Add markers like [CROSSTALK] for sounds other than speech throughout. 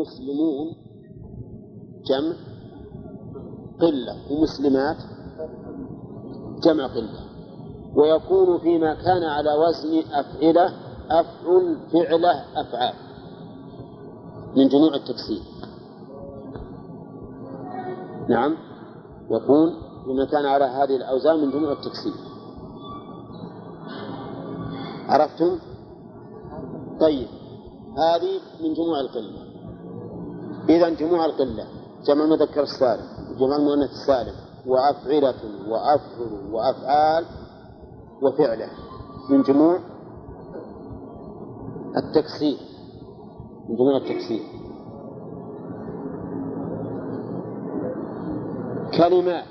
مسلمون جمع قلة ومسلمات جمع قلة. ويكون فيما كان على وزن أفعلة أفعل فعلة أفعال. من جموع التكسير نعم. يكون فيما كان على هذه الأوزان من جموع التكسير عرفتم؟ طيب. هذه من جموع القلة. إذا جموع القلة. جمع المذكر السالم وجمع المؤنث السالم وأفعلة وأفعل وأفعال وفعلة. من جموع التكسير. من جموع التكسير. كلمات.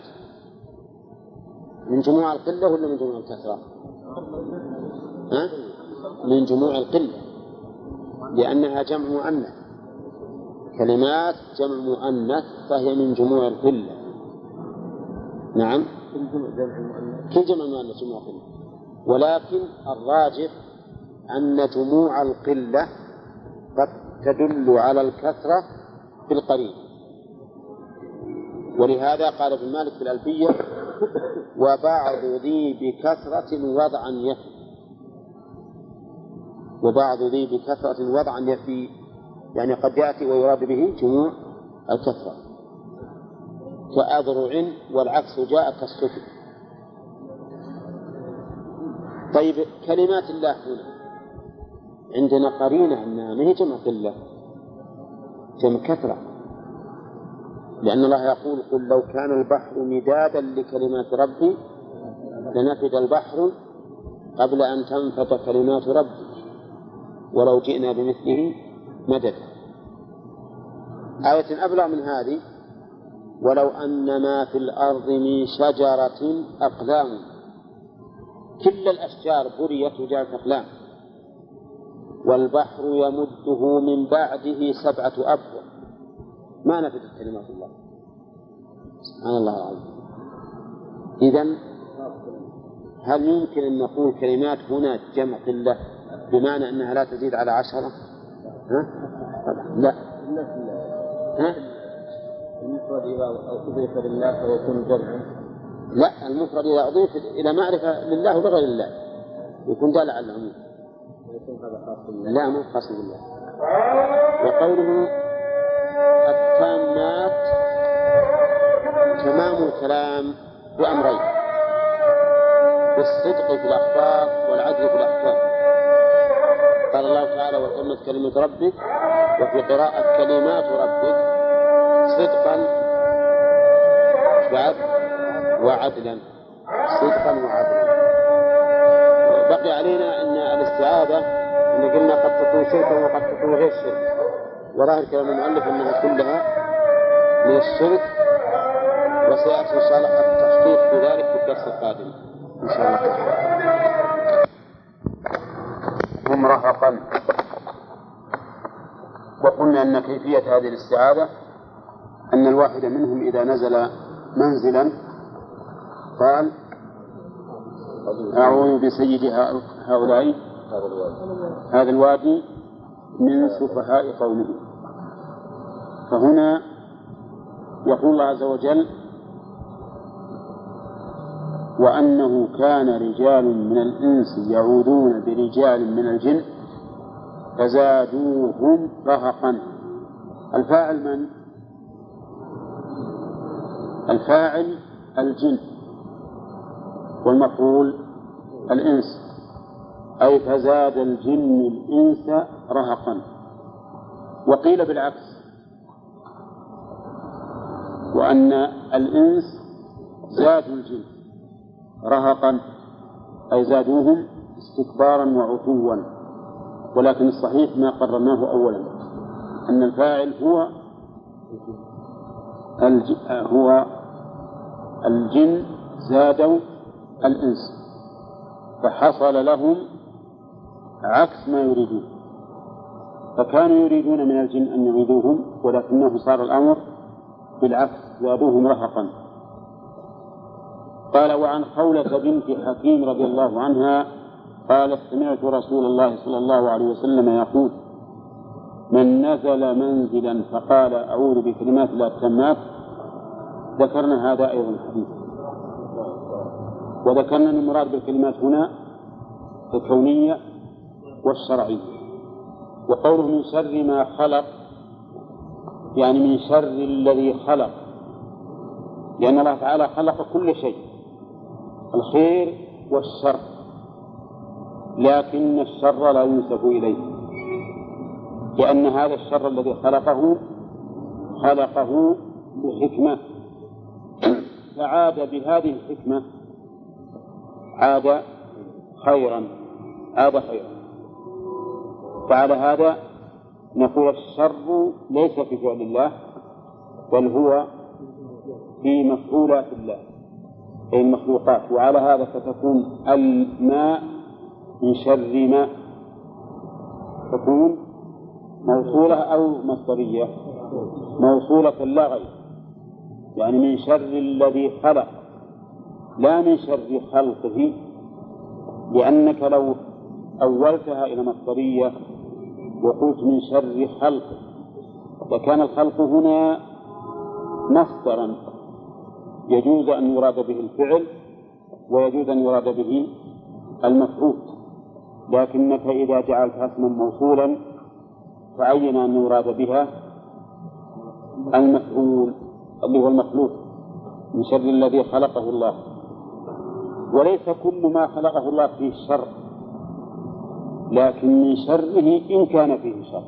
من جموع القلة ولا من جموع الكثرة؟ ها؟ من جموع القلة. لأنها جمع مؤنث. كلمات جمع مؤنث فهي من جموع القلة. نعم. كل جمع مؤنث. جموع قلة ولكن الراجح أن جموع القلة قد تدل على الكثرة بالقليل ولهذا قال ابن مالك في الألفية وبعض ذي بكثرة وضعا يفي. وبعض ذي بكثرة وضعا يفي. يعني قد يأتي ويراد به جموع الكثرة. كأذرع والعكس جاء كالسفن طيب كلمات الله هنا. عندنا قرينة أنها ما هي جمع قلة جمع كثرة. لأن الله يقول قل لو كان البحر مدادا لكلمات ربي لنفد البحر قبل أن تنفد كلمات ربي. ولو جئنا بمثله مددا آية أبلغ من هذه ولو أن ما في الأرض من شجرة أقلام كل الأشجار بريت وجعلت أقلام. والبحر يمده من بعده سبعة أبحر ما نفدت كلمات الله. سبحان الله العظيم. إذا هل يمكن أن نقول كلمات هنا جمع قلة بمعنى أنها لا تزيد على عشرة؟ ها؟ لا. ها؟ المفرد إذا أضيف لله فيكون جمعا لا المفرد إذا أضيف إلى معرفة لله وغير الله. يكون دال على العموم. لا مو خاص بالله. وقوله التامات تمام الكلام بأمرين بالصدق في الأخبار والعدل في الأحكام. قال الله تعالى وتمت كلمة ربك وفي قراءة كلمات ربك صدقا وعدلا. صدقا وعدلا. بقي علينا أن الاستعاذة أن قلنا قد تكون شركا وقد تكون غير شرك. وظاهر كلام المؤلف أنها كلها من الشرك وسيأتي إن شاء الله التحقيق في ذلك في الدرس القادم. إن شاء الله. تعالى هم رهقا وقلنا أن كيفية هذه الاستعاذة أن الواحد منهم إذا نزل منزلا قال أعوذ بسيد هؤلاء هذا الوادي من سفهاء قومه. فهنا يقول الله عز وجل وأنه كان رجال من الإنس يعوذون برجال من الجن فزادوهم رهقا. الفاعل من؟ الفاعل الجن. والمفعول الإنس. أي فزاد الجن الإنس رهقا. وقيل بالعكس. وأن الإنس زادوا الجن رهقا. أي زادوهم استكبارا وعتوا. ولكن الصحيح ما قررناه أولا. أن الفاعل هو. هو الجن زادوا الإنس فحصل لهم عكس ما يريدون فكانوا يريدون من الجن أن يعيدوهم ولكنه صار الأمر بالعكس زادوهم رهقا قال وعن خولة بنت حكيم رضي الله عنها قالت سمعت رسول الله صلى الله عليه وسلم يقول من نزل منزلا فقال أعوذ بكلمات الله التامات ذكرنا هذا أيضا حديثا وذكرنا أن المراد بالكلمات هنا الكونية والشرعية. وقوله من شر ما خلق يعني من شر الذي خلق. لأن الله تعالى خلق كل شيء الخير والشر لكن الشر لا ينسب إليه. لأن هذا الشر الذي خلقه خلقه بحكمة. فعاد بهذه الحكمة عاد خيرا عاد خيرا. فعلى هذا نقول الشر ليس في فعل الله بل هو في مفعولات الله أي المخلوقات. وعلى هذا فتكون الماء من شر ما تكون موصولة أو مصدرية. موصولة لا غير. يعني من شر الذي خلق. لا من شر خلقه. لأنك لو أولتها إلى مصدرية وقلت من شر خلقه. وكان الخلق هنا مصدرا. يجوز أن يراد به الفعل ويجوز أن يراد به المفعول. لكنك إذا جعلتها اسما موصولا تعين أن يراد بها؟ المفعول اللي هو المخلوق من شر الذي خلقه الله. وليس كل ما خلقه الله فيه شر لكن من شره إن كان فيه شر.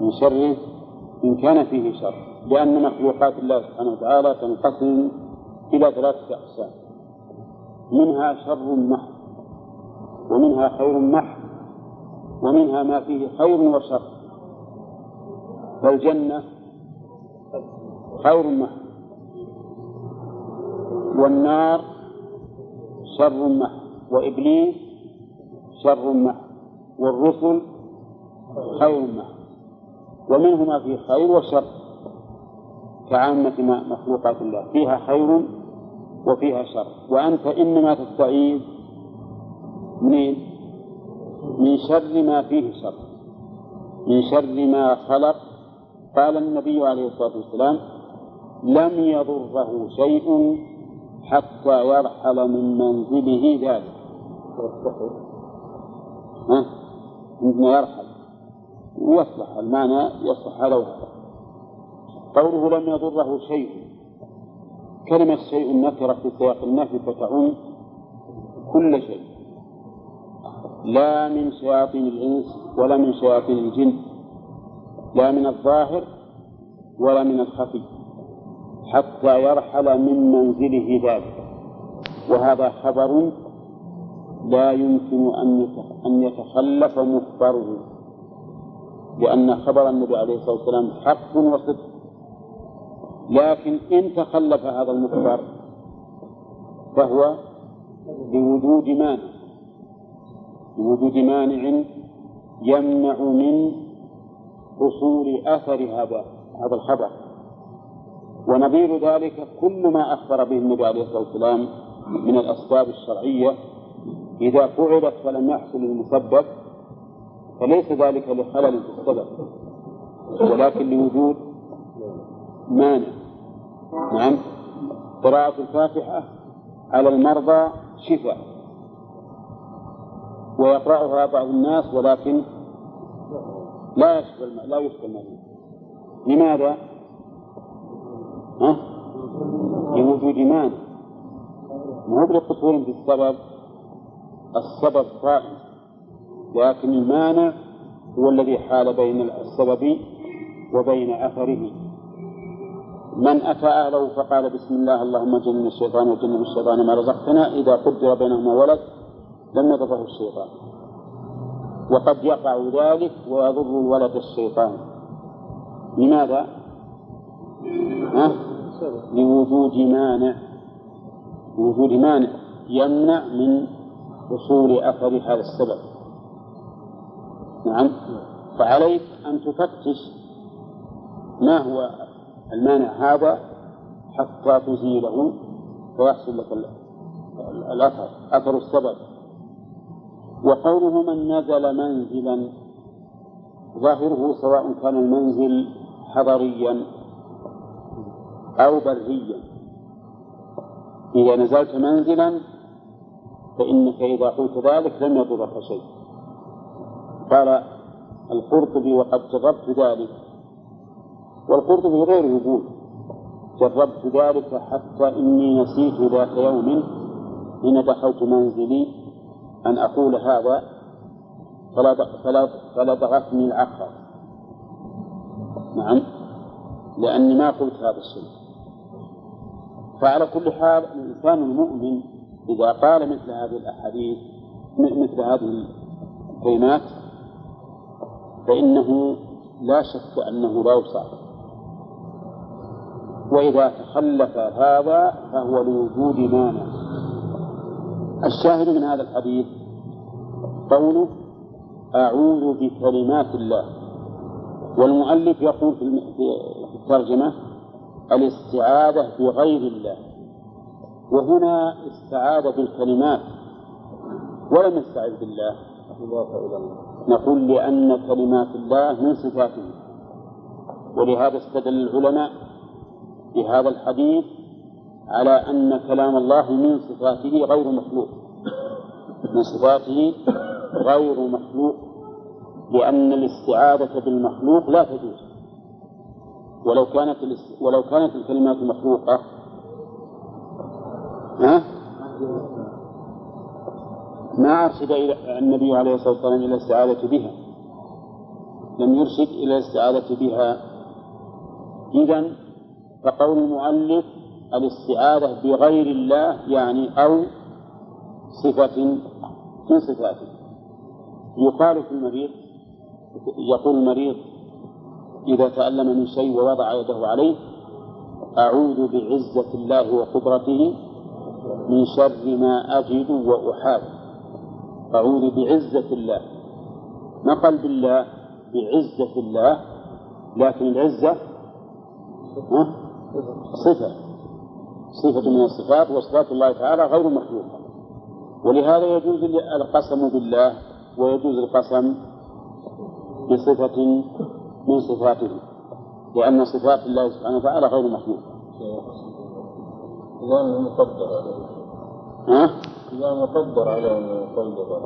من شره إن كان فيه شر. لأن مخلوقات الله سبحانه وتعالى تنقسم إلى ثلاثة أقسام. منها شر محض ومنها خير محض. ومنها ما فيه خير وشر. فالجنة خير محض. والنار شر محض. وإبليس شر محض. والرسل خير محض. ومنه ما فيه خير وشر. كعامة مخلوقات الله. فيها خير وفيها شر. وأنت إنما تستعيذ منين؟ من شر ما فيه شر. من شر ما خلق. قال النبي عليه الصلاة والسلام لم يضره شيء حتى يرحل من منزله ذلك. ها؟ عندنا يرحل. ويصلح المعنى يصلح هذا وهذا قوله لم يضره شيء. كلمة شيء نكرة في سياق النفي فتعم كل شيء. لا من شياطين الإنس ولا من شياطين الجن لا من الظاهر ولا من الخفي حتى يرحل من منزله ذلك وهذا خبر لا يمكن أن يتخلف مخبره. لأن خبر النبي عليه الصلاة والسلام حق وصدق. لكن إن تخلف هذا المخبر فهو بوجود مانع. بوجود مانع يمنع من حصول أثر هذا هذا الخبر. ونظير ذلك كل ما أخبر به النبي عليه الصلاة والسلام من الأسباب الشرعية. إذا فعلت فلم يحصل المسبب فليس ذلك لخلل في السبب ولكن لوجود مانع. نعم. قراءة الفاتحة على المرضى شفاء. ويقرأها بعض الناس ولكن لا يشفى لا يشفى المريض لماذا؟ ها؟ لوجود مانع مو بقصور في السبب السبب لكن المانع هو الذي حال بين السبب وبين أثره. من أتى أهله فقال بسم الله اللهم جنن الشيطان وجنب الشيطان ما رزقتنا إذا قدر بينهما ولد. لم يضره الشيطان. وقد يقع ذلك ويضر الولد الشيطان. لماذا؟ ها؟ لوجود مانع. لوجود مانع يمنع من حصول أثر هذا السبب. نعم. فعليك أن تفتش ما هو المانع هذا حتى تزيله. ويحصل لك الأثر أثر السبب. وقوله من نزل منزلا. ظاهره سواء كان المنزل حضريا أو بريا. إذا نزلت منزلا فإنك إذا قلت ذلك لم يضرك شيء. قال القرطبي وقد جربت ذلك. والقرطبي غير يقول جربت ذلك حتى إني نسيت ذات يوم حين دخلت منزلي. أن أقول هذا ضغطني العقرب نعم. لأني ما قلت هذا الشيء فعلى كل حال الإنسان المؤمن إذا قال مثل هذه الأحاديث مثل هذه الكلمات فإنه لا شك أنه لا يصاب وإذا تخلف هذا فهو لوجود مانع. الشاهد من هذا الحديث قوله أعوذ بكلمات الله. والمؤلف يقول في الترجمة الاستعاذة بغير الله. وهنا استعاذ بالكلمات. ولم يستعذ بالله. نقول لأن كلمات الله من صفاته. ولهذا استدل العلماء بهذا الحديث على أن كلام الله من صفاته غير مخلوق. من صفاته غير مخلوق لأن الاستعاذة بالمخلوق لا تجوز. ولو كانت ولو كانت الكلمات مخلوقة. ها؟ ما أرشد النبي عليه الصلاة والسلام إلى الاستعاذة بها. لم يرشد إلى الاستعاذة بها. إذا فقول المؤلف الاستعاذة بغير الله يعني أو صفة من صفاته. يقال في المريض يقول المريض إذا تألم من شيء ووضع يده عليه أعوذ بعزة الله وقدرته من شر ما أجد وأحاذر أعوذ بعزة الله. قال بالله بعزة الله لكن العزة صفة. صفة من الصفات وصفات الله تعالى غير مخلوقة. ولهذا يجوز القسم بالله ويجوز القسم بصفة من صفاته لأن صفات الله سبحانه وتعالى غير مخلوقة إذا مقدر عليه. ها؟ إذا مقدر عليه أن يقدر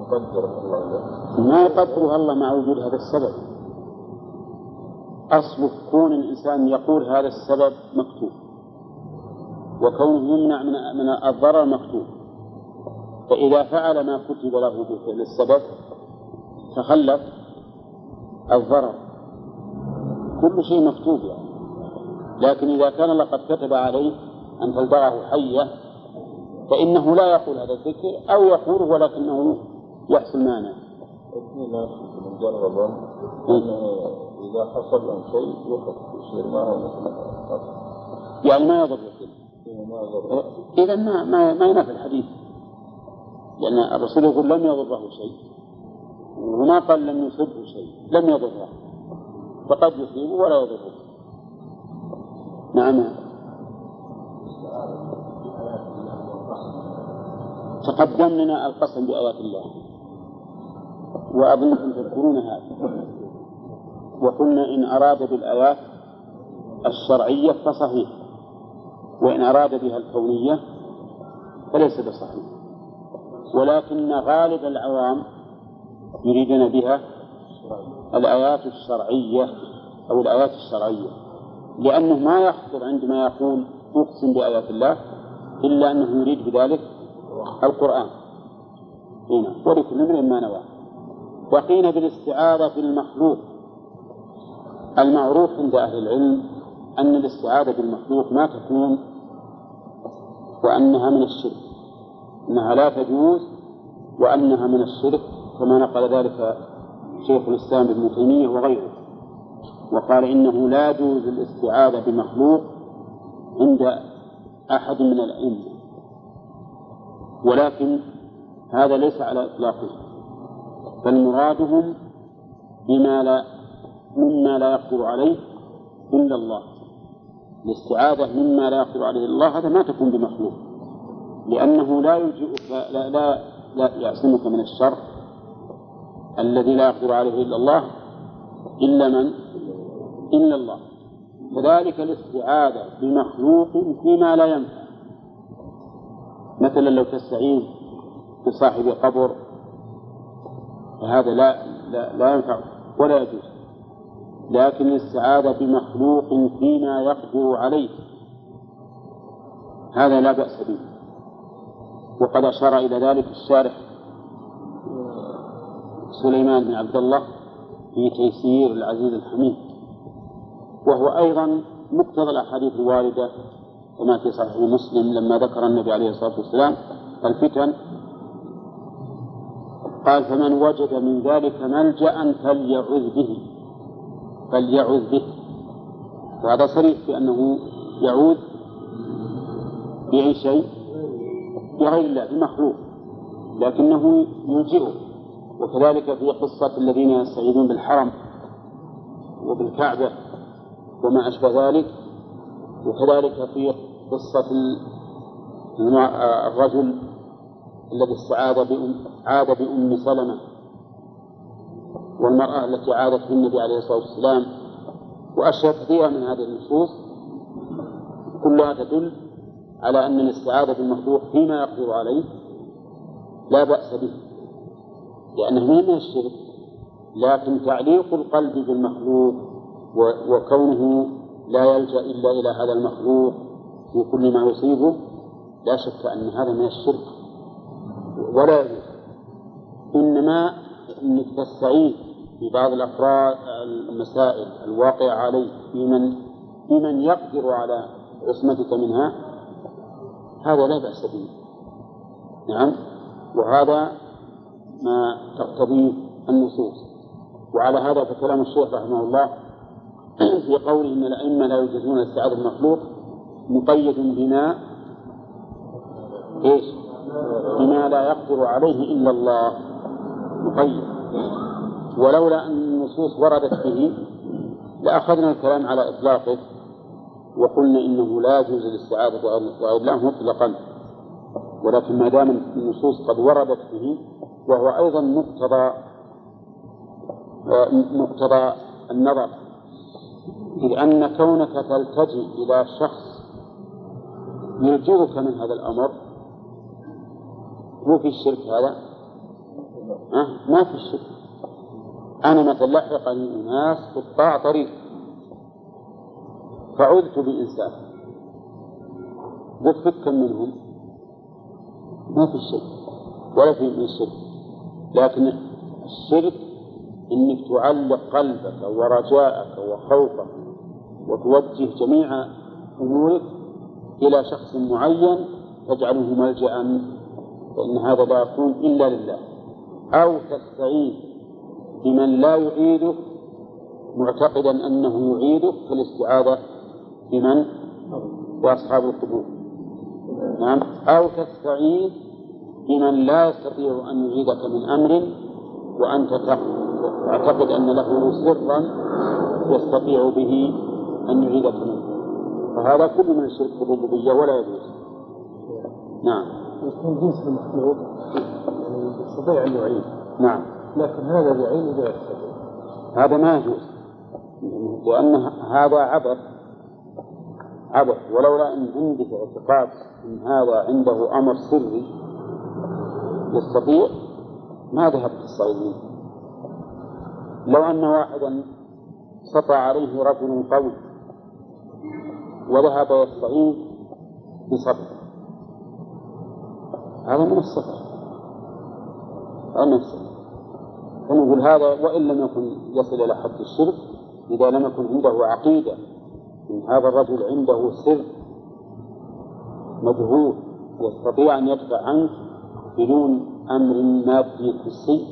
مقدر الله ما يقدرها الله مع وجود هذا السبب. أصل كون الإنسان يقول هذا السبب مكتوب وكونه يمنع من من الضرر مكتوب فإذا فعل ما كتب له بفعل السبب تخلف الضرر كل شيء مكتوب يعني. لكن إذا كان الله قد كتب عليه أن تلدغه حية فإنه لا يقول هذا الذكر أو يقوله ولكنه يحصل مانع. إذا حصل لهم شيء يصير يعني ما يضر. ما يضر. إذا ما ما ما ينافي الحديث. لأن الرسول يقول لم يضره شيء. وما قال لم يصبه شيء. لم يضره. فقد يصيبه ولا يضره. نعم. تقدم لنا القسم بآيات الله. وأظنكم تذكرون هذا. وقلنا إن أراد بالآيات الشرعية فصحيح. وإن أراد بها الكونية فليس بصحيح. ولكن غالب العوام يريدون بها الآيات الشرعية أو الآيات الشرعية لأنه ما يخطر عندما يقول أقسم بآيات الله إلا أنه يريد بذلك القرآن. هنا ولكل امرئ ما نوى. وقيل بالاستعاذة بالمخلوق المعروف عند أهل العلم أن الاستعاذة بالمخلوق ما تكون وأنها من الشرك. أنها لا تجوز وأنها من الشرك كما نقل ذلك شيخ الإسلام ابن تيمية وغيره. وقال إنه لا يجوز الاستعاذة بمخلوق عند أحد من الأئمة. ولكن هذا ليس على إطلاقه بل مرادهم بما لا مما لا يقدر عليه إلا الله. الاستعاذة مما لا يقدر عليه الله هذا ما تكون بمخلوق. لأنه لا يلجئك لا, لا, لا يعصمك من الشر الذي لا يقدر عليه إلا الله إلا من؟ إلا الله. كذلك الاستعاذة بمخلوق فيما لا ينفع. مثلا لو تستعين بصاحب قبر فهذا لا لا, لا ينفع ولا يجوز. لكن الاستعاذة بمخلوق فيما يقدر عليه هذا لا بأس به. وقد أشار إلى ذلك الشارح سليمان بن عبد الله في تيسير العزيز الحميد. وهو أيضا مقتضى الأحاديث الواردة كما في صحيح مسلم لما ذكر النبي عليه الصلاة والسلام الفتن. قال فمن وجد من ذلك ملجأ فليعذ به فليعذ به. وهذا صريح بأنه يعود بأي شيء بغير الله بمخلوق لكنه يلجئه وكذلك في قصة الذين يستعيذون بالحرم وبالكعبة وما أشبه ذلك. وكذلك في قصة الرجل الذي استعاذ بأم عاد بأم سلمة والمرأة التي عادت بالنبي عليه الصلاة والسلام. وأشياء كثيرة من هذه النصوص كلها تدل على أن الاستعاذة بالمخلوق فيما يقدر عليه لا بأس به لأنه من الشرك لكن تعليق القلب بالمخلوق وكونه لا يلجأ إلا إلى هذا المخلوق في كل ما يصيبه لا شك أن هذا من الشرك. ولا يجوز. إنما أنك تستعين في بعض الأفراد المسائل الواقعة عليك في من في من يقدر على عصمتك منها هذا لا بأس به. نعم؟ وهذا ما تقتضيه النصوص. وعلى هذا فكلام الشيخ رحمه الله في قوله إن الأئمة لا يجوزون استعاذه المخلوق مقيد بما إيش؟ بما لا يقدر عليه إلا الله. مقيد. ولولا أن النصوص وردت به لأخذنا الكلام على إطلاقه. وقلنا إنه لا يجوز الاستعاذه بغير الله مطلقا. ولكن ما دام النصوص قد وردت به وهو أيضا مقتضى مقتضى النظر. إذ أن كونك تلتجئ إلى شخص يلجئك من هذا الأمر هو في الشرك هذا. أه؟ ما في الشرك. أنا مثلا لحقني أناس قطاع طريق. فعذت بإنسان. قلت منهم؟ ما في الشرك ولا في من الشرك لكن الشرك إنك تعلق قلبك ورجاءك وخوفك وتوجه جميع أمورك إلى شخص معين تجعله ملجأ فإن هذا لا يكون إلا لله. أو تستعين بمن لا يعيدك معتقدا أنه يعيدك كالاستعاذه بمن وأصحاب القبور. نعم. أو تستعين بمن لا يستطيع أن يعيدك من أمر وانت تعتقد أن له سرا يستطيع به أن يعيدك منه. فهذا كل من الشرك الربوبية ولا يجوز. نعم. يكون جنس المخلوق يستطيع أن يعيد. نعم. لكن هذا يعين إذا يستطيع. هذا ما يجوز. لأن هذا عبث عبث ولولا أن عندك اعتقاد أن هذا عنده أمر سري يستطيع ما تستعيد منه لو أن واحدا سطع عليه رجل قوي وذهب يستعين بصبر. هذا من الصفر هذا من الصفر فنقول هذا وإن لم يكن يصل إلى حد الشرك إذا لم يكن عنده عقيدة إن هذا الرجل عنده سر مجهول يستطيع أن يدفع عنه بدون أمر مادي حسي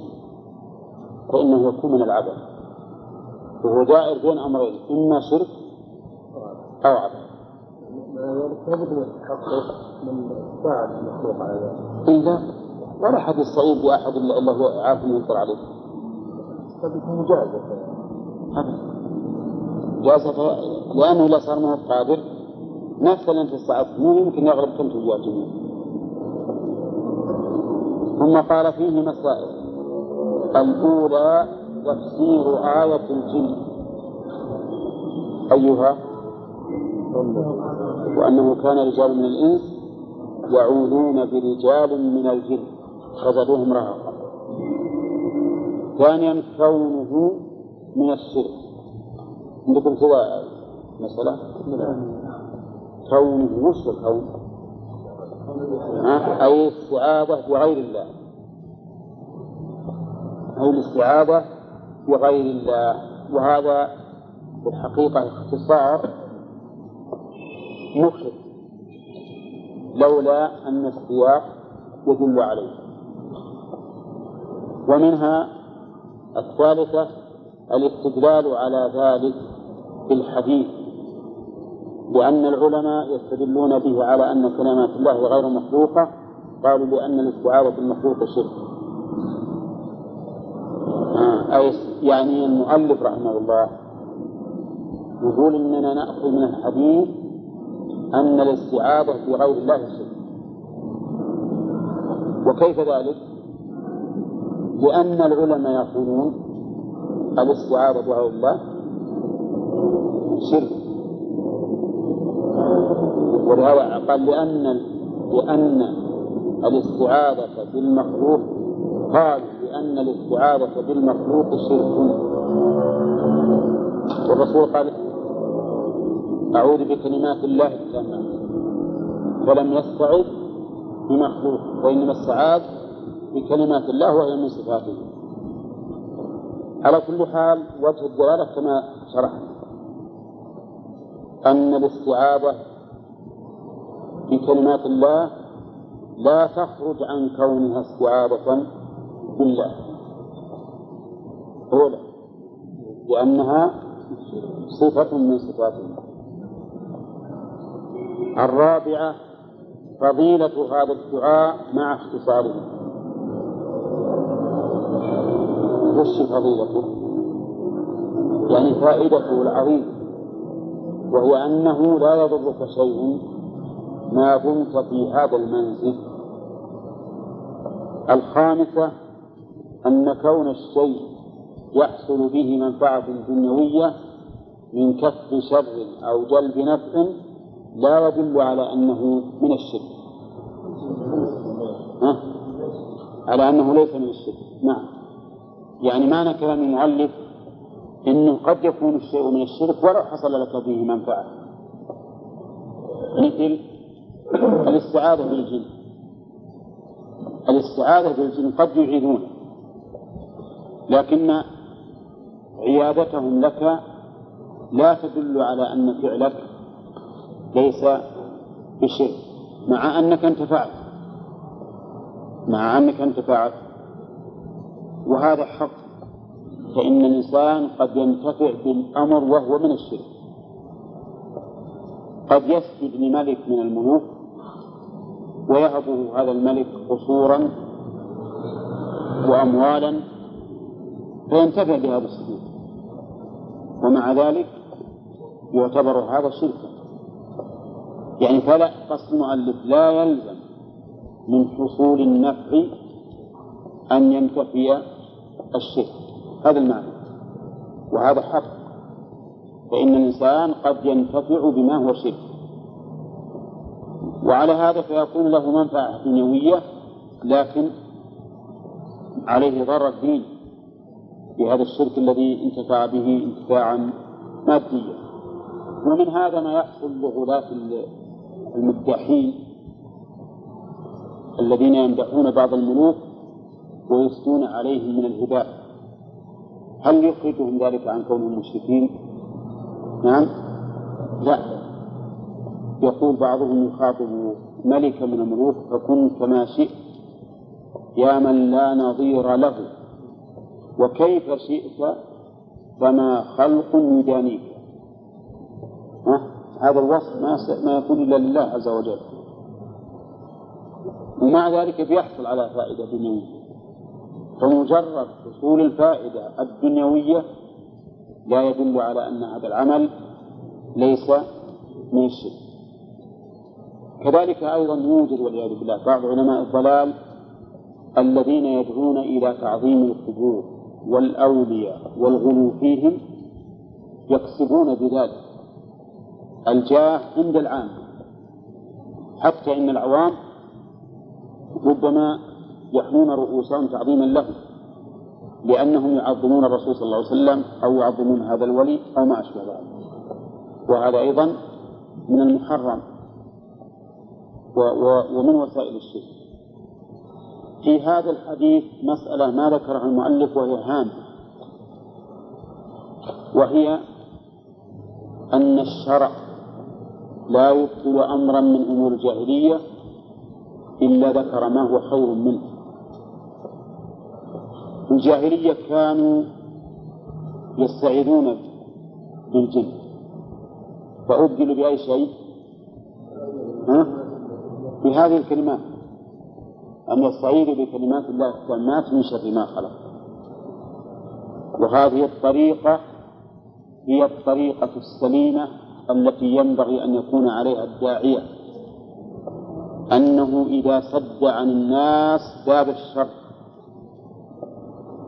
فإنه يكون من العبث وهو دائر بين أمرين إما شرك أو لابد من فاعل المخلوق على ذلك إلا ولا أحد يستعين بأحد إلا هو عارف ينكر عليه يكون جازة لأنه إذا صار ما قادر. نفس استعدت مو يمكن يغلب كنت وياه جميعا ثم قال فيه مسائل الأولى تفسير آية الجن. أيها؟ وأنه كان رجال من الإنس يعوذون برجال من الجن. فزادوهم رهقا ثانيا كونه من الشرك. عندكم كذا مسألة كونه وش الكون أي الاستعاذة بغير الله. أي الاستعاذة بغير الله. وهذا في الحقيقة اختصار مخف لولا أن السياق يدل عليه. ومنها الثالثة الاستدلال على ذلك بالحديث لأن العلماء يستدلون به على أن كلمات الله غير مخلوقة قالوا لأن الاستعاذة بالمخلوق شرك آه، أي يعني المؤلف رحمه الله يقول إننا نأخذ من الحديث أن الاستعاذة بغير الله شرك وكيف ذلك؟ لأن العلماء يقولون الاستعاذة بغير الله شرك ولهذا قال لأن لأن الاستعاذة بالمخلوق قال لأن الاستعاذة بالمخلوق شرك والرسول قال أعوذ بكلمات الله التامات فلم يستعذ بمخلوق وإنما استعاذ بكلمات الله وهي من صفاته. على كل حال وجه الدلالة كما شرحنا. أن الاستعاذة بكلمات الله لا تخرج عن كونها استعاذة بالله أولا لأنها صفة من صفات الله. الرابعة فضيلة هذا الدعاء مع اختصاره. وش فضيلته؟ يعني فائدته العظيمة. وهي أنه لا يضرك شيء ما دمت في هذا المنزل. الخامسة أن كون الشيء يحصل به منفعة دنيوية من كف شر أو جلب نفع لا يدل على أنه من الشرك؟ على أنه ليس من الشرك. نعم. يعني معنى كلام المؤلف أنه قد يكون الشيء من الشرك ولو حصل لك به منفعة. مثل الاستعاذة بالجن. الاستعاذة بالجن قد يعيذون لكن عيادتهم لك لا تدل على أن فعلك ليس بشرك مع أنك انتفعت مع أنك انتفعت وهذا حق. فإن الإنسان قد ينتفع بالأمر وهو من الشرك. قد يسجد لملك من الملوك ويهبه هذا الملك قصورا وأموالا فينتفع بهذا السجود. ومع ذلك يعتبر هذا شركا. يعني فلا قصد المؤلف لا يلزم من حصول النفع أن ينتفي الشرك. هذا المعنى. وهذا حق. فإن الإنسان قد ينتفع بما هو شرك. وعلى هذا فيكون له منفعة دنيوية لكن عليه ضرر ديني بهذا الشرك الذي انتفع به انتفاعا ماديا. ومن هذا ما يحصل لغلاة المداحين الذين يمدحون بعض الملوك ويثنون عليهم من الهداء. هل يخرجهم ذلك عن كونهم مشركين؟ نعم. لا. يقول بعضهم يخاطب ملكا من الملوك فكن كما شئت يا من لا نظير له وكيف شئت فما خلق يدانيك هذا الوصف ما ما يكون إلا لله عز وجل. ومع ذلك بيحصل على فائدة دنيوية. فمجرد حصول الفائدة الدنيوية لا يدل على أن هذا العمل ليس من الشرك. كذلك أيضا يوجد والعياذ بالله بعض علماء الضلال الذين يدعون إلى تعظيم القبور والأولياء والغلو فيهم يكسبون بذلك الجاه عند العام. حتى إن العوام ربما يحنون رؤوسهم تعظيما له لأنهم يعظمون الرسول صلى الله عليه وسلم أو يعظمون هذا الولي أو ما أشبه ذلك. وهذا أيضا من المحرم ومن وسائل الشرك. في هذا الحديث مسألة ما ذكرها المؤلف وهي هامة. وهي أن الشرع لا يبطل أمرا من أمور الجاهلية إلا ذكر ما هو خير منه. في الجاهلية كانوا يستعيذون بالجن. فأبدلوا بأي شيء؟ ها؟ بهذه الكلمات أن يستعيذوا بكلمات الله التامات من شر ما خلق. وهذه الطريقة هي الطريقة السليمة التي ينبغي أن يكون عليها الداعية. أنه إذا سد عن الناس باب الشر.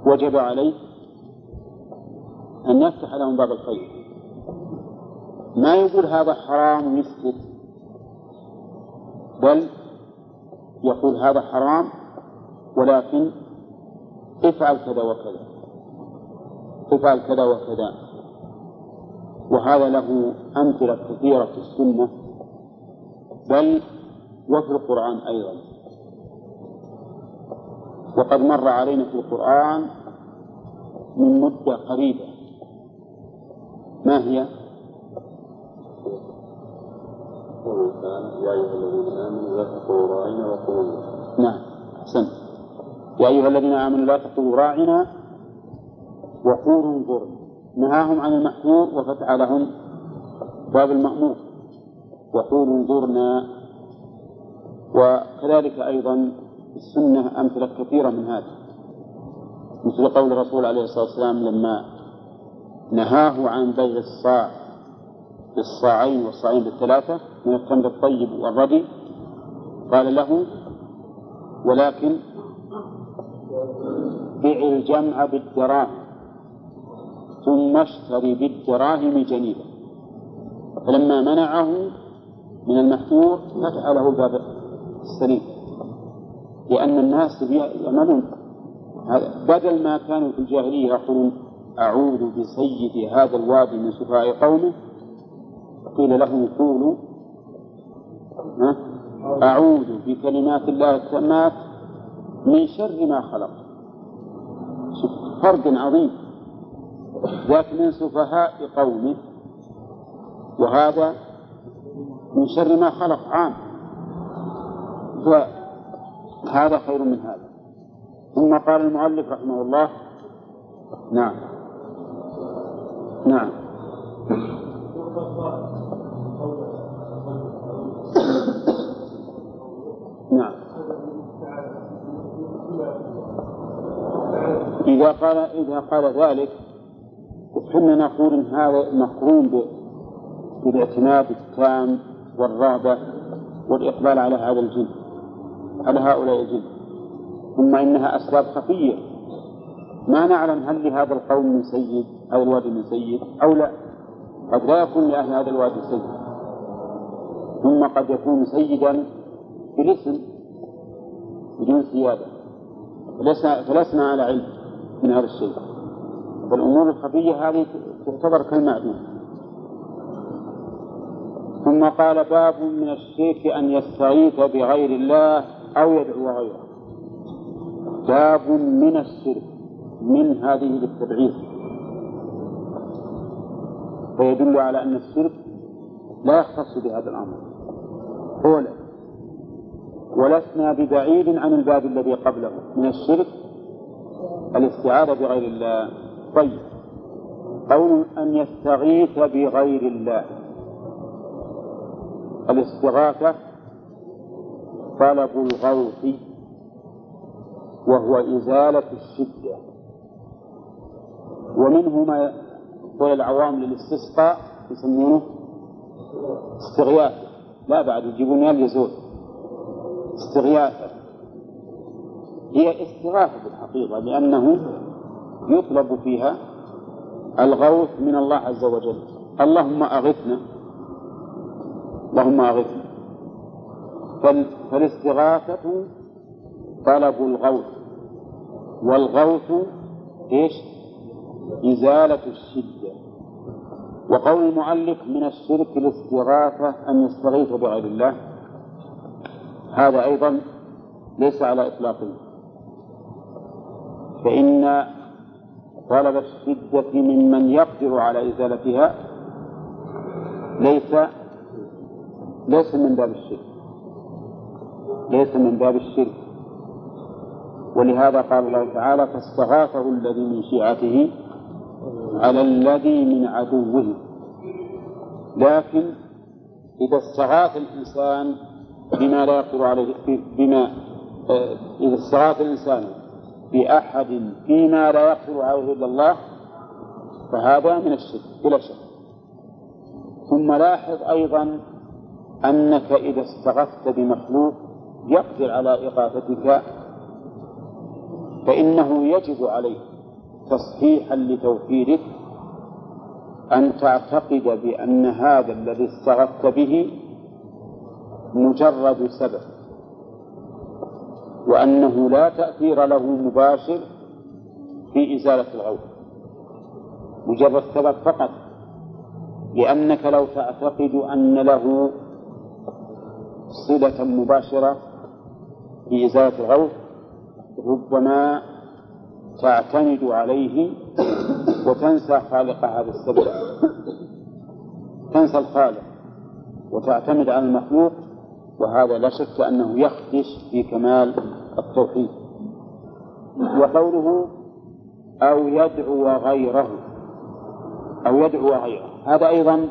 وجب عليه أن يفتح لهم باب الخير. ما يقول هذا حرام ويسكت بل يقول هذا حرام ولكن افعل كذا وكذا. افعل كذا وكذا. وهذا له أمثلة كثيرة في السنة. بل وفي القرآن أيضا. وقد مر علينا في القرآن من مدة قريبة. ما هي؟ نعم أحسنت. يا أيها الذين آمنوا لا تقولوا راعنا وقولوا انظرنا نهاهم عن المحظور وفتح لهم باب المأمور. وقولوا انظرنا. وكذلك أيضا السنة أمثلة كثيرة من هذا. مثل قول الرسول عليه الصلاة والسلام لما نهاه عن بيع الصاع بالصاعين والصاعين بالثلاثة من التمر الطيب والردي قال له ولكن بع الجمع بالدراهم ثم اشتري بالدراهم جنيبا. فلما منعه من المحذور فتح له الباب السليم لأن الناس يعملون. بدل ما كانوا في الجاهلية يقولون أعوذ بسيد هذا الوادي من سفهاء قومه قيل لهم قولوا أعوذ بكلمات الله التامات من شر ما خلق. فرق عظيم. ذاك من سفهاء قومه وهذا من شر ما خلق عام. فهذا خير من هذا. ثم قال المؤلف رحمه الله نعم. نعم. نعم. إذا قال إذا قال ذلك كنا نقول إن هذا مقرون بالاعتماد التام والرغبة والإقبال على هذا الجن على هؤلاء الجن ثم إنها أسباب خفية. ما نعلم هل لهذا القوم من سيد هذا الوادي من سيد أو لا. قد لا يكون لأهل هذا الوادي سيد. ثم قد يكون سيدا بالاسم بدون سيادة. فلسنا, فلسنا على علم من هذا الشيء. فالأمور الخفية هذه تعتبر كالمعدوم. ثم قال باب من الشرك أن يستغيث بغير الله أو يدعو غيره. باب من الشرك من هذه للتبعيض. فيدل على أن الشرك لا يختص بهذا الأمر. أولا ولسنا ببعيد عن الباب الذي قبله. من الشرك الاستعاذة بغير الله. طيب. قول أن يستغيث بغير الله. الاستغاثة طلب الغوث وهو إزالة الشدة. ومنه ما يقول العوام للاستسقاء يسمونه استغياث. لا بعد يجيبون يزول استغياثة هي استغاثة بالحقيقة لأنه يطلب فيها الغوث من الله عز وجل. اللهم أغثنا. اللهم أغثنا. فالاستغاثة طلب الغوث. والغوث إيش؟ إزالة الشدة. وقول المؤلف من الشرك الاستغاثة أن يستغيث بغير الله. هذا أيضا ليس على إطلاقه. فإن طلب الشدة ممن يقدر على إزالتها ليس ليس من باب الشرك. ليس من باب الشرك. ولهذا قال الله تعالى فاستغاثه الذي من شيعته على الذي من عدوه. لكن إذا استغاث الإنسان بما لا يقدر عليه بما آه، إذا استغاث الإنسان بأحد فيما لا يقدر عليه إلا الله فهذا من الشرك بلا شك. ثم لاحظ أيضا أنك إذا استغثت بمخلوق يقدر على إغاثتك فإنه يجب عليك تصحيحا لتوحيدك أن تعتقد بأن هذا الذي استغثت به مجرد سبب وأنه لا تأثير له مباشر في إزالة الغوث مجرد سبب فقط لأنك لو تعتقد أن له صلة مباشرة في إزالة الغوث ربما تعتمد عليه وتنسى خالق هذا السبب. تنسى الخالق وتعتمد على المخلوق وهذا لا شك أنه يخدش في كمال التوحيد. وقوله أو يدعو غيره أو يدعو غيره. هذا أيضا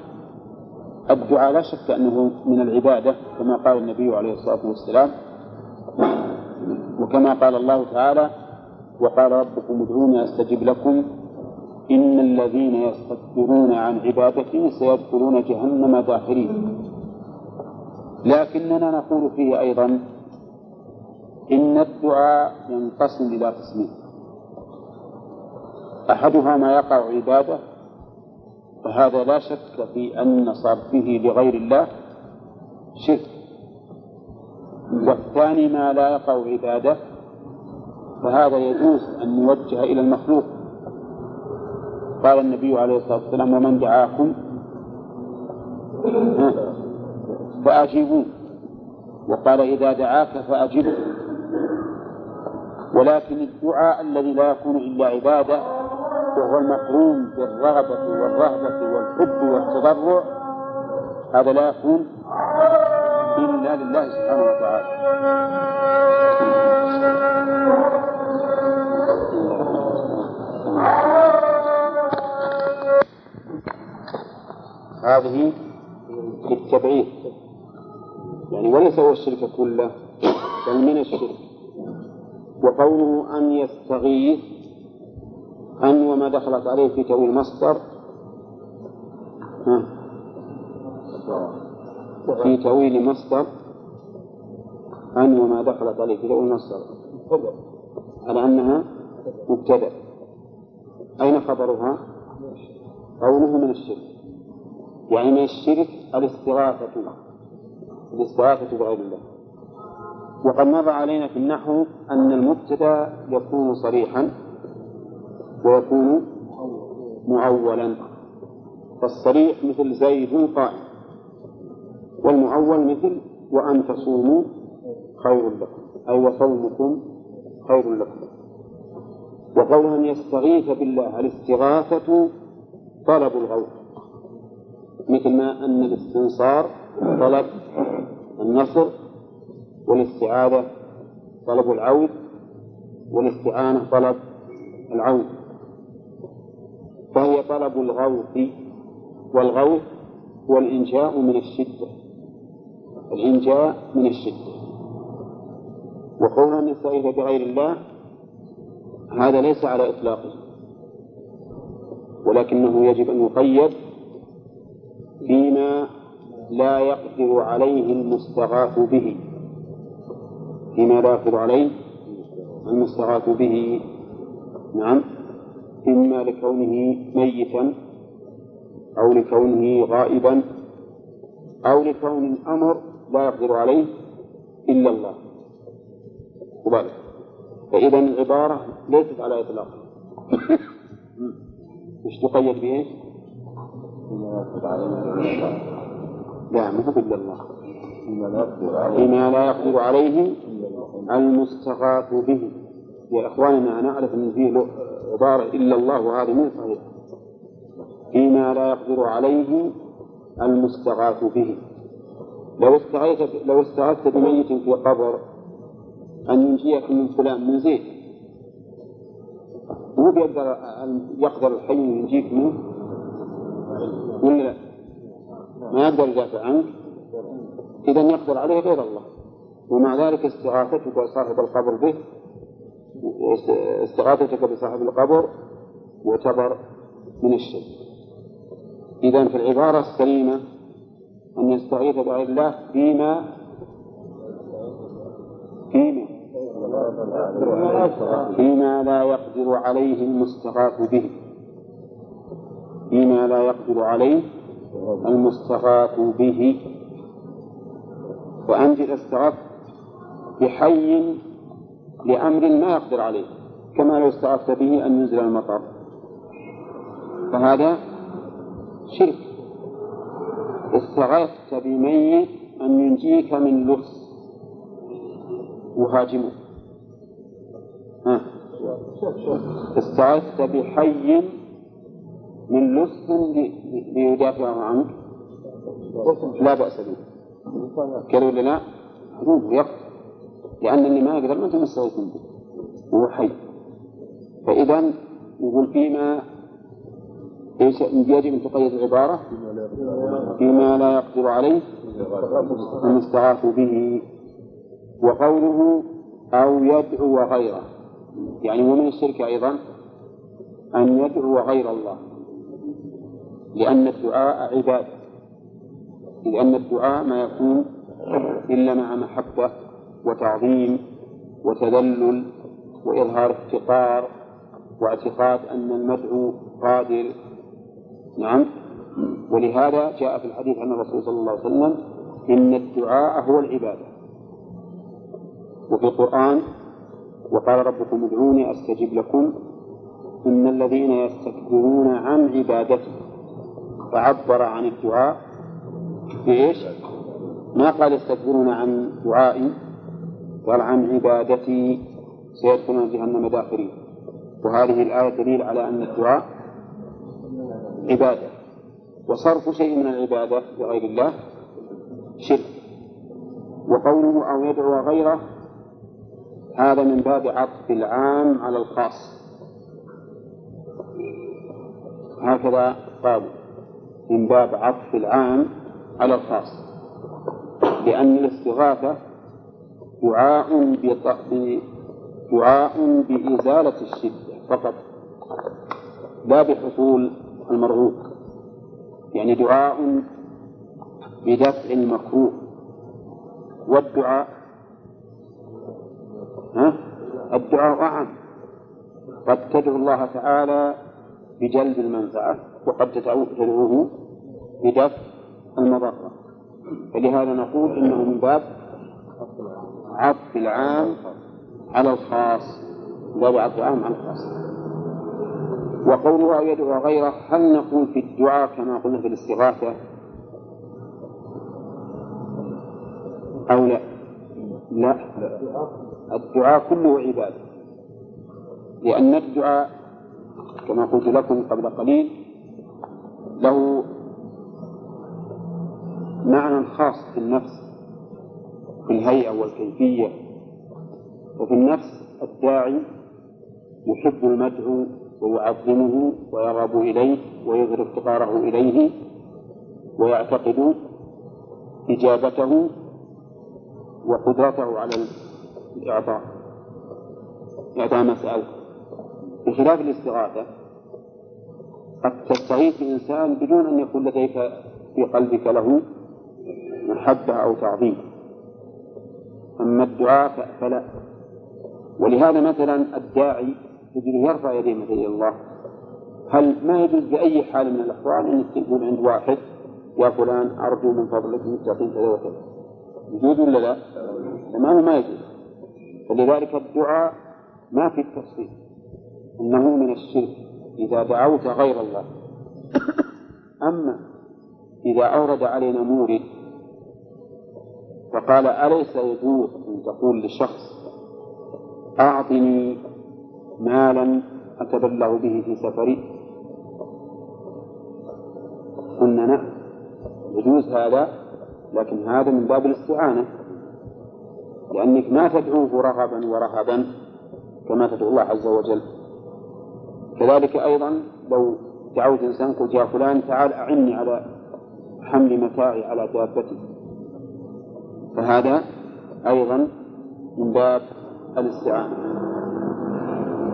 الدعاء لا شك أنه من العبادة كما قال النبي عليه الصلاة والسلام وكما قال الله تعالى وقال ربكم ادعوني أستجب لكم. إن الذين يستكبرون عن عبادتي سيدخلون جهنم داخرين. لكننا نقول فيه أيضا إن الدعاء ينقسم إلى قسمين. أحدها ما يقع عبادة فهذا لا شك في أن صرفه لغير الله شرك. والثاني ما لا يقع عبادة فهذا يجوز أن يوجه إلى المخلوق. قال النبي عليه الصلاة والسلام ومن دعاكم فأجيبوه. وقال إذا دعاك فأجبه. ولكن الدعاء الذي لا يكون إلا عبادة وهو المقرون بالرغبة والرهبة والحب والتضرع هذا لا يكون إلا لله سبحانه وتعالى. هذه للتبعيد. يعني وليس هو الشرك كله بل من الشرك. وقوله أن يستغيث أن وما دخلت عليه في تأويل مصدر. في تأويل مصدر أن وما دخلت عليه في تأويل مصدر. على أنها مبتدأ. أين خبرها؟ قوله من الشرك. يعني من الشرك؟ الاستغاثة الاستغاثة بغير الله. وقد مر علينا في النحو أن المبتدأ يكون صريحا ويكون معولا فالصريح مثل زيد قائم. والمعول مثل وأن تصوموا خير لكم أي وصومكم خير لكم. وقوله أن يستغيث بالله الاستغاثة طلب الغوث. مثل ما أن الاستنصار طلب النصر والاستعاذة طلب العون والاستعانة طلب العون فهي طلب الغوث والغوث هو الإنجاء من الشدة. الإنجاء من الشدة وقول يستغيث بغير الله هذا ليس على إطلاقه ولكنه يجب أن يقيد فيما لا يقدر عليه المستغاث به. فيما لا يقدر عليه المستغاث به. نعم. إما لكونه ميتا أو لكونه غائبا أو لكون الأمر لا يقدر عليه إلا الله. وبالك فإذا العبارة ليست على إطلاق. [LAUGHS] مش تقيد بإيش؟ لا ما هو إلا الله. فيما لا يقدر عليه. المستغاث به. يا إخواننا نعرف أن فيه عبارة إلا الله وهذه من صحيح فيما لا يقدر عليه المستغاث به. لو استغيث لو استغاثت بميت في قبر أن ينجيك من فلان من زيد. هو بيقدر يقدر الحي ينجيك منه؟ ولا لا؟ ما يقدر يدافع عنك إذا يقدر عليه غير الله. ومع ذلك استغاثتك صاحب القبر به استغاثتك بصاحب القبر يعتبر من الشرك. إذا في العبارة السليمة أن يستغيث بغير الله فيما فيما فيما لا يقدر عليه المستغاث به. فيما لا يقدر عليه المستغاث به. وأنت إذا استغاثت بحي لأمر ما يقدر عليه كما لو استغاثت به أن ينزل المطر. فهذا شرك. استغاثت بميت أن ينجيك من لص يهاجمه ها. استغاثت بحي من لص ليدافع عنك. لا بأس به. قالوا ولا لا؟ يقتل لأن اللي ما يقدر ما أنت مستغيث به هو حي. فإذا يقول فيما إيش يجب ان تقيد العبارة؟ فيما لا يقدر عليه المستغاث به. وقوله أو يدعو غيره. يعني ومن الشرك أيضا؟ أن يدعو غير الله. لأن الدعاء عبادة. لأن الدعاء ما يكون إلا مع محبة وتعظيم وتذلل وإظهار افتقار واعتقاد أن المدعو قادر نعم. ولهذا جاء في الحديث عن الرسول صلى الله عليه وسلم إن الدعاء هو العبادة. وفي القرآن وقال ربكم ادعوني أستجب لكم إن الذين يستكبرون عن عبادتي فعبر عن الدعاء بإيش؟ ما قال يستكبرون عن دعائي؟ قال عن عبادتي سيدخلون جهنم داخرين. وهذه الآية دليل على أن الدعاء عبادة. وصرف شيء من العبادة لغير الله شرك. وقوله أو يدعو غيره هذا من باب عطف العام على الخاص. هكذا قالوا من باب عطف العام على الخاص. لأن الاستغاثة دعاء دعاء بإزالة الشدة فقط. لا بحصول المرغوب يعني دعاء بدفع المكروه والدعاء ها؟ الدعاء أعم. قد تدعو الله تعالى بجلب المنفعة وقد تدعوه بدفع المضرة. فلهذا نقول إنه من باب عطف العام على الخاص باب عطف العام على الخاص. وقوله أو يدعو غيره هل نقول في الدعاء كما قلنا في الاستغاثة؟ أو لا؟ لا. الدعاء كله عبادة. لأن الدعاء كما قلت لكم قبل قليل له معنى خاص في النفس في الهيئة والكيفية. وفي النفس الداعي يحب المدعو ويعظمه ويرغب إليه ويظهر افتقاره إليه ويعتقد إجابته وقدرته على الإعطاء. إعطاء مسألة بخلاف الاستغاثة قد تستغيث بإنسان بدون أن يكون لديك في قلبك له محبة أو تعظيم. أما الدعاء فلا. ولهذا مثلا الداعي يجري يرفع يديه إلى الله. هل ما يجوز بأي حال من الأحوال أنك تقول عند واحد؟ يا فلان أرجو من فضلك أن تعطيني كذا وكذا. يجوز ولا لا؟ تماما ما يجوز. ولذلك الدعاء ما في التفصيل. إنه من الشرك إذا دعوت غير الله. أما إذا أورد علينا مورد فقال أليس يجوز أن تقول لشخص أعطني مالا أتبلغ به في سفري. قلنا نعم يجوز هذا لكن هذا من باب الاستعانة. لأنك ما تدعوه رغبا ورهبا كما تدعو الله عز وجل. كذلك أيضا لو دعوت إنسان قلت يا فلان تعال أعني على حمل متاعي على دابتي. فهذا أيضا من باب الاستعانة.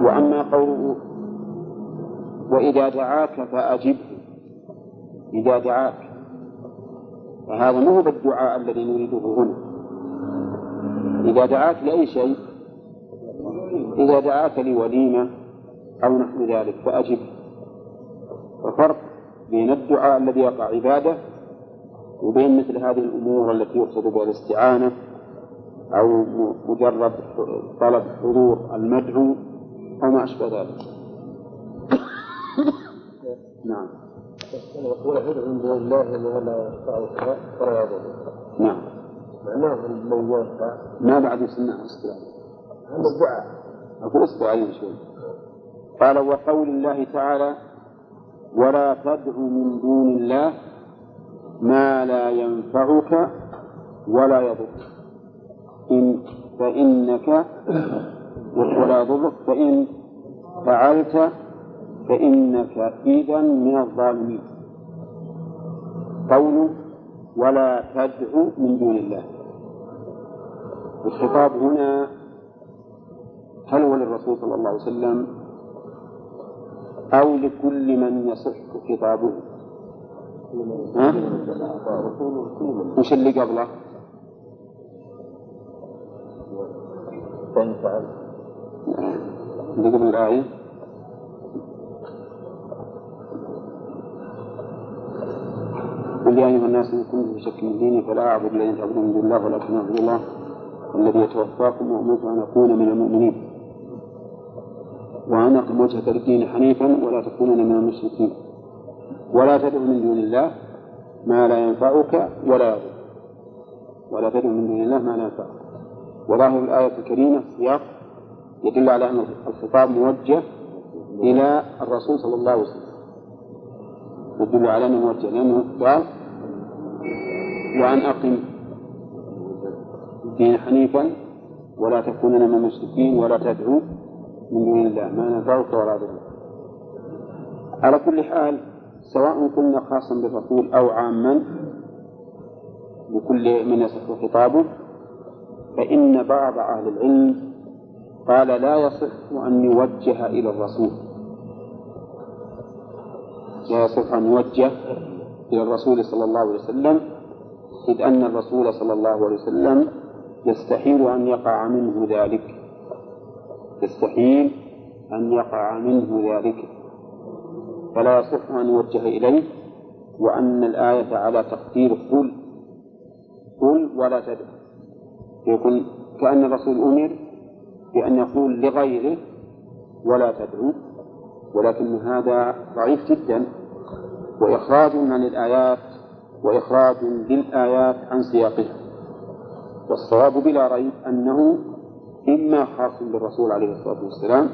وأما قوله وإذا دعاك فأجبه إذا دعاك. فهذا ما هو بالدعاء الذي نريده هنا. إذا دعاك لأي شيء. إذا دعاك لوليمة أو نحو ذلك فأجب. وفرق بين الدعاء الذي يقع عبادة وبين مثل هذه الأمور التي يقصد بها الاستعانة أو مجرد طلب حضور المدعو أو ما أشبه ذلك نعم. نعم. معناه ما بعد يسمعها اصطلاح هذا شوي. قال وقول الله تعالى ولا تدع من دون الله ما لا ينفعك ولا يضرك. إن فإنك ولا يضرك فإن فعلت فإنك إذا من الظالمين. قوله ولا تدع من دون الله. الخطاب هنا هل هو للرسول صلى الله عليه وسلم أو لكل من يصح خطابه؟ وش اللي قبله؟ فإن فعلت. اللي قبل الآية قل يا أيها الناس إن كنتم في شك من ديني فلا أعبد الذين تعبدون من دون الله ولكن أعبد الله الذي يتوفاكم وأمرت أن أكون من المؤمنين وأن أقم وجهك للدين حنيفا ولا تكونن من المشركين ولا تدع من دون الله ما لا ينفعك ولا يضرك ولا تدع من دون الله ما لا ينفعك وظاهر الآية الكريمة سياق يدل على أن الخطاب موجه إلى الرسول صلى الله عليه وسلم. يدل على أنه موجه لأنه قال وأن أقم الدين حنيفا ولا تكونن من المشركين ولا تدعو من دون الله. ما ينفعك ولا يضرك على كل حال سواء قلنا خاصا بالرسول أو عاما لكل من يصح خطابه فإن بعض أهل العلم قال لا يصح أن يوجه إلى الرسول. لا يصح أن يوجه إلى الرسول صلى الله عليه وسلم إذ أن الرسول صلى الله عليه وسلم يستحيل أن يقع منه ذلك. يستحيل أن يقع منه ذلك. فلا يصح أن يوجه إليه وأن الآية على تقدير قل قل ولا تدع. يكون كأن الرسول أمر بأن يقول لغيره ولا تدعو ولكن هذا ضعيف جدا وإخراج عن الآيات وإخراج للآيات عن سياقها والصواب بلا ريب أنه إما خاص بالرسول عليه الصلاة والسلام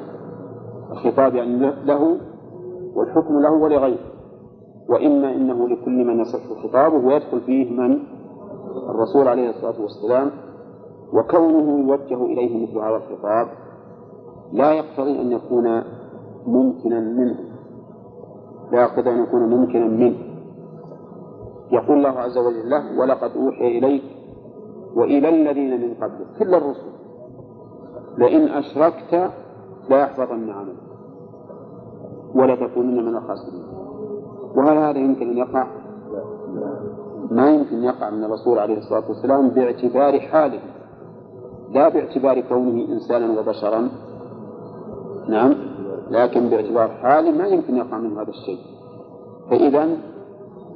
الخطاب يعني له والحكم له ولغيره وإما إنه لكل من يصح خطابه ويدخل فيه من؟ الرسول عليه الصلاة والسلام. وكونه يوجه إليه مثل هذا الخطاب لا يقتضي أن يكون ممكنا منه. لا يقتضي أن يكون ممكنا منه. يقول الله عز وجل له ولقد أوحي إليك وإلى الذين من قبلك. كل الرسل. لئن أشركت ليحبطن عملك. ولتكونن من الخاسرين. وهل هذا يمكن أن يقع؟ ما يمكن يقع من الرسول عليه الصلاة والسلام باعتبار حاله. لا باعتبار كونه إنسانا وبشرا. نعم. لكن باعتبار حال ما يمكن يقع منه هذا الشيء. فإذا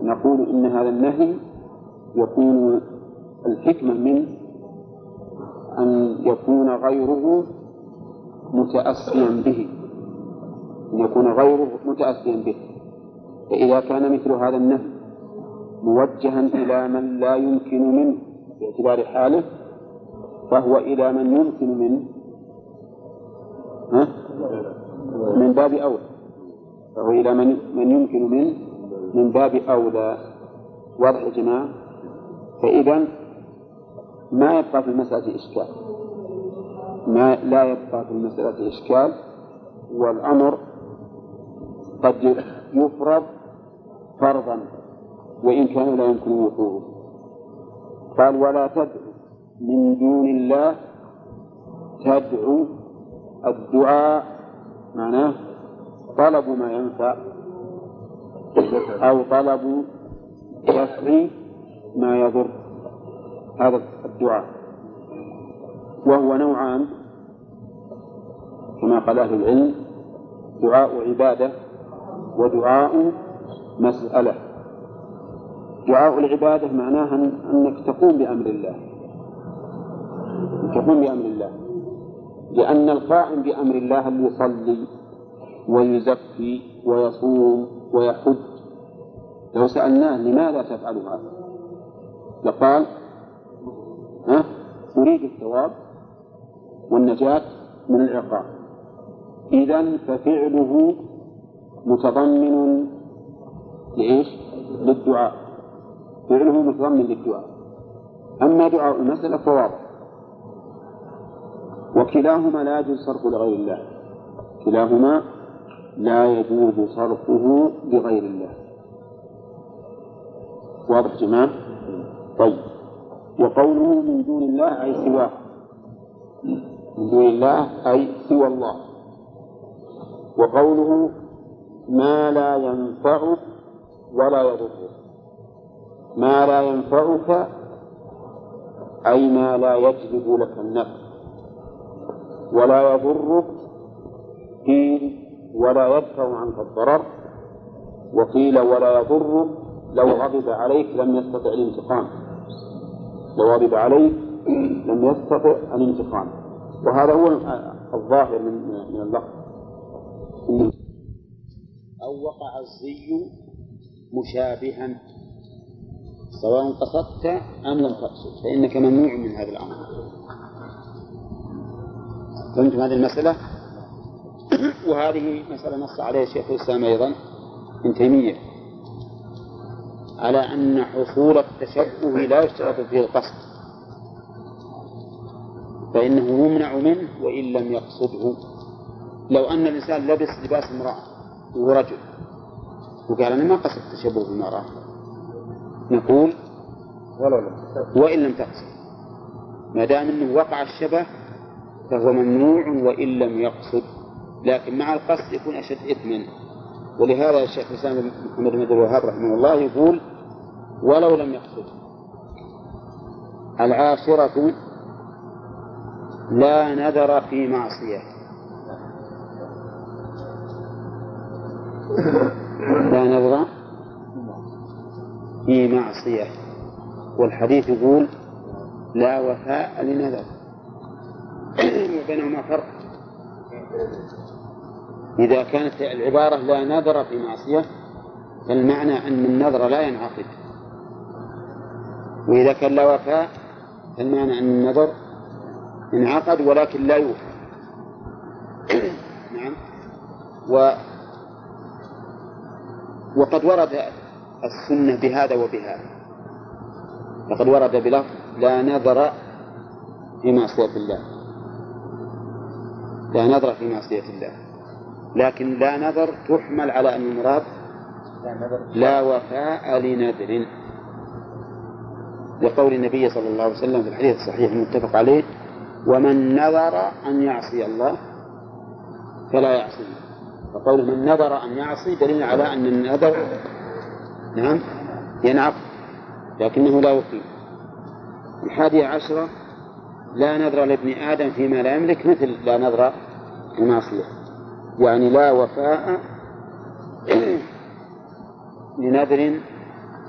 نقول إن هذا النهي يكون الحكمة منه أن يكون غيره متأسيا به. أن يكون غيره متأسيا به. فإذا كان مثل هذا النهي موجها إلى من لا يمكن منه باعتبار حاله فهو إلى من يمكن منه ها؟ من باب أولى. فهو إلى من من يمكن منه من باب أولى. واضح يا جماعة؟ فإذا ما يبقى في المسألة إشكال. ما لا يبقى في المسألة إشكال والأمر قد يفرض فرضا وإن كان لا يمكن وقوعه. قال ولا تدعو من دون الله تدعو الدعاء معناه طلب ما ينفع أو طلب دفع ما يضر هذا الدعاء. وهو نوعان كما قال أهل العلم دعاء عبادة ودعاء مسألة. دعاء العبادة معناها أنك تقوم بأمر الله. تقوم بأمر الله. لأن القائم بأمر الله اللي يصلي ويزكي ويصوم ويحج. لو سألناه لماذا تفعل هذا؟ لقال ها أريد الثواب والنجاة من العقاب. إذا ففعله متضمن لإيش؟ للدعاء. فعله متضمن للدعاء. أما دعاء المسألة فواضح. وكلاهما لا يجوز صرفه لغير الله. كلاهما لا يجوز صرفه لغير الله. واضح جماعة؟ طيب. وقوله من دون الله أي سواه. من دون الله أي سوى الله. وقوله ما لا ينفعك ولا يضرك ما لا ينفعك أي ما لا يجلب لك النفع. ولا يضرك قيل ولا يدفع عنك الضرر وقيل ولا يضرك لو غضب عليك لم يستطع الانتقام. لو غضب عليك لم يستطع الانتقام. وهذا هو الظاهر من من اللفظ. أو وقع الزي مشابها سواء قصدت أم لم تقصد فإنك ممنوع من هذا الأمر. فهمتم هذه المسألة؟ [COUGHS] وهذه مسألة نص عليها شيخ الإسلام أيضا ابن تيمية على أن حصول التشبه لا يشترط فيه القصد فإنه يمنع منه وإن لم يقصده. لو أن الإنسان لبس لباس امرأة وهو رجل وقال أنا ما قصدت التشبه بالمرأة نقول وإن لم تقصد. ما دام أنه وقع الشبه فهو ممنوع وإن لم يقصد. لكن مع القصد يكون أشد إثما. ولهذا الشيخ الإسلام محمد بن عبد الوهاب رحمه الله يقول ولو لم يقصد. العاشرة لا نذر في معصية. لا نذر في معصية. والحديث يقول لا وفاء لنذر. وبينهما فرق. إذا كانت العبارة لا نذر في معصية فالمعنى أن النذر لا ينعقد. وإذا كان لا وفاء فالمعنى أن النذر انعقد ولكن لا يوفى. نعم. و وقد ورد السنة بهذا وبهذا. فقد ورد بلفظ لا نذر في معصية الله. لا نذر في معصية الله. لكن لا نذر تحمل على أن المراد لا وفاء لنذر. لقول النبي صلى الله عليه وسلم في الحديث الصحيح المتفق عليه ومن نذر أن يعصي الله فلا يعصيه فقول من نذر أن يعصي دليل على أن النذر نعم ينعقد لكنه لا يقيم الحادية عشرة لا نذر لابن آدم فيما لا يملك مثل لا نذر لمعصية يعني لا وفاء [CLEARS THROAT] لنذر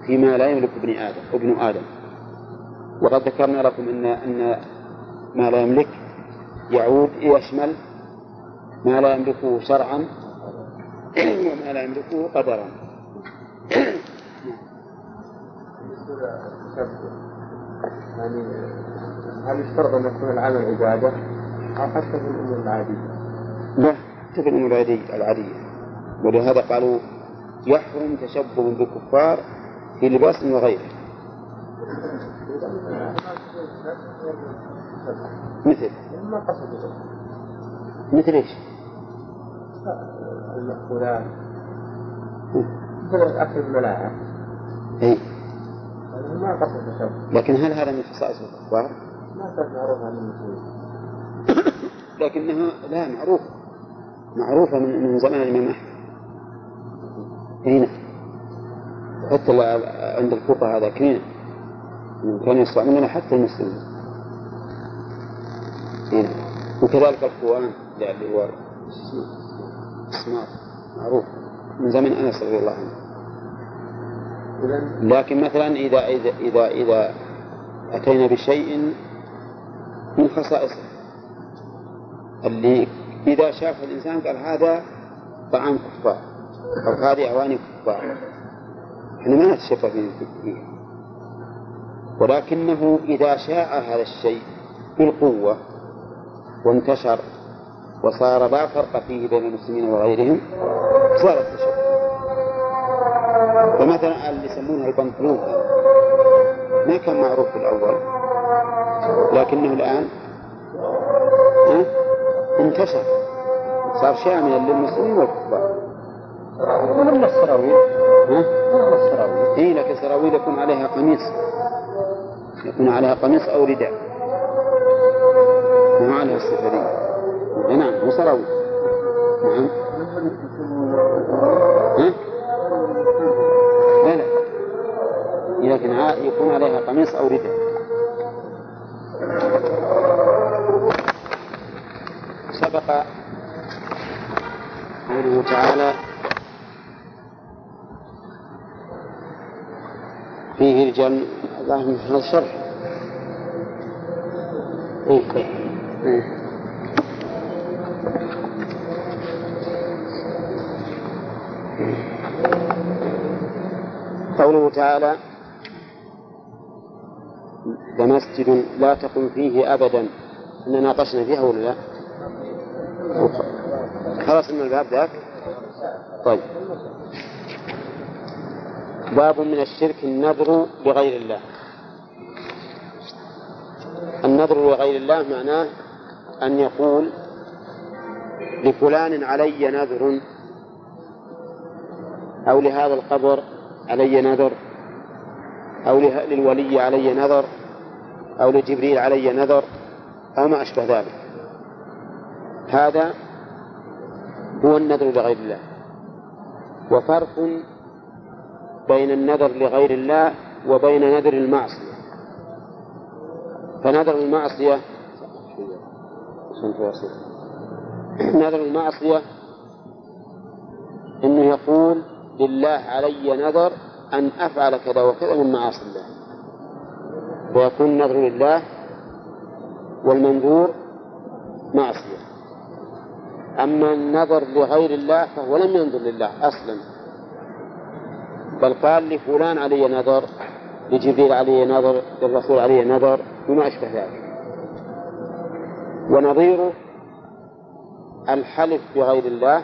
فيما لا يملك ابن آدم ابن آدم. وقد ذكرنا لكم أن أن ما لا يملك يعود يشمل ما لا يملكه شرعا [CLEARS THROAT] وما لا يملكه قدرا. يعني هل يشترط أن يكون العمل عبادة؟ أو حتى في الأمور العادية؟ لا في الأمور العادية. ولهذا قالوا يحرم تشبه بالكفار في لباس وغيره. مثل. مثل إيش؟ المأكولات مثل أكل الملاعب. إي. ما قصد تشبه لكن هل هذا من خصائص الكفار؟ ما كان معروف عن المسلمين لكنها لا معروفة. معروفة من, من زمان الإمام أحمد. هنا. حتى عند الفقهاء ذاكرين كانوا يستعملون حتى المسلمين. هنا. وكذلك القوان اللي هو معروف. من زمن أنس رضي الله عنه. لكن مثلا إذا إذا إذا إذا أتينا بشيء من خصائصه اللي إذا شاف الإنسان قال هذا طعام كفار أو هذه أواني كفار. إحنا ما نتشفى فيه فيه. ولكنه إذا شاع هذا الشيء بالقوة وانتشر وصار لا فرق فيه بين المسلمين وغيرهم صار التشبه. فمثلا اللي يسمونها البنطلون ما كان معروف في الأول لكنه الآن ها، انتشر صار شاملا للمسلمين والكفار من السراويل؟ ها؟ السراويل؟ إي لكن سراويل يكون عليها قميص. يكون عليها قميص أو رداء. ما عليها إي نعم مو سراويل. نعم. ها؟ لا لا. لكن يكون عليها قميص أو رداء سبق قوله تعالى فيه رجال الله من هذا الشرح إيه. إيه. قوله تعالى لمسجد لا تقم فيه أبدا إن ناقشنا فيها ولا لا؟ خلاص من الباب ذاك طيب باب من الشرك النذر لغير الله. النذر لغير الله معناه أن يقول لفلان علي نذر أو لهذا القبر علي نذر أو للولي علي نذر أو لجبريل علي نذر أو ما أشبه ذلك. هذا هو النذر لغير الله. وفرق بين النذر لغير الله وبين نذر المعصية. فنذر المعصية نذر المعصية أنه يقول لله علي نذر أن أفعل كذا وكذا من معاصي الله. ويكون النذر لله والمنذور معصية. أما النذر لغير الله فهو لم ينذر لله أصلا. بل قال لفلان علي نذر لجبريل علي نذر للرسول علي نذر وما أشبه ذلك. ونظيره الحلف بغير الله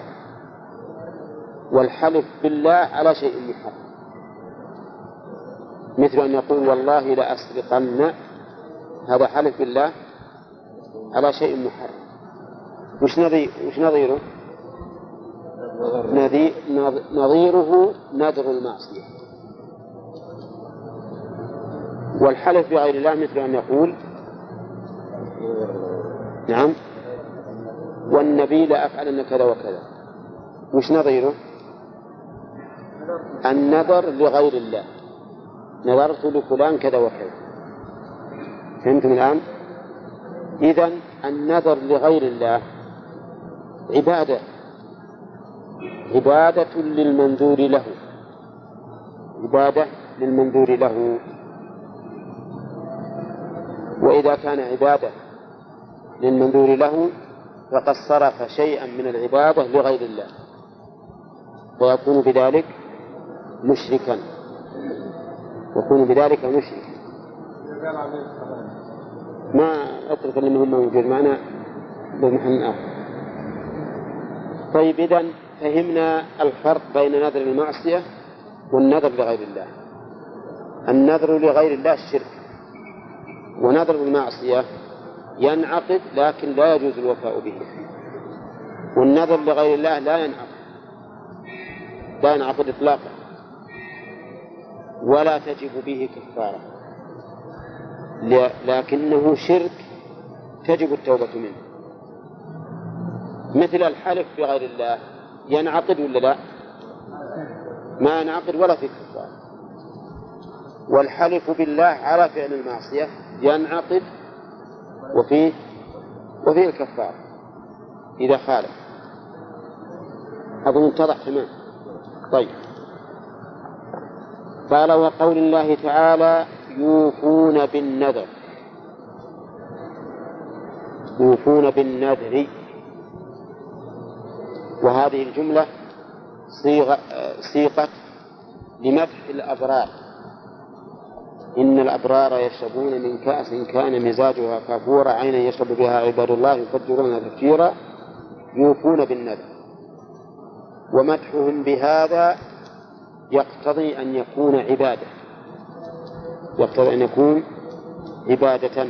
والحلف بالله على شيء محرم مثل أن يقول والله لأسرقن هذا حلف بالله على شيء محرم وش نظيره؟ نظيره نذر المعصية. والحلف بغير الله مثل أن يقول نعم والنبي لأفعلن كذا وكذا. وش نظيره؟ النذر لغير الله. نذرت لفلان كذا وكذا. فهمتم الآن؟ إذا النذر لغير الله عبادة. عبادة للمنذور له. عبادة للمنذور له. وإذا كان عبادة للمنذور له فقد صرف شيئا من العبادة لغير الله. ويكون بذلك مشركا. يكون بذلك مشركا. ما أترك اللي موجود معنا بمحل اخر طيب اذا فهمنا الفرق بين نذر المعصيه والنذر لغير الله. النذر لغير الله الشرك ونذر المعصيه ينعقد لكن لا يجوز الوفاء به. والنذر لغير الله لا ينعقد لا ينعقد اطلاقا ولا تجب به كفارة. لكنه شرك تجب التوبة منه. مثل الحلف بغير الله ينعقد ولا لا؟ ما ينعقد ولا في كفارة والحلف بالله على فعل المعصية. ينعقد وفيه وفيه الكفارة. إذا خالف. أظن اتضح تمام. طيب. قال وقول الله تعالى يوفون بالنذر. يوفون بالنذر. وهذه الجملة صيغة صيغة لمدح الأبرار. إن الأبرار يشربون من كأس كان مزاجها كافورا عينا يشرب بها عباد الله يفجرون تفجيرا يوفون بالنذر ومدحهم بهذا يقتضي أن يكون عبادة. يقتضي أن يكون عبادة.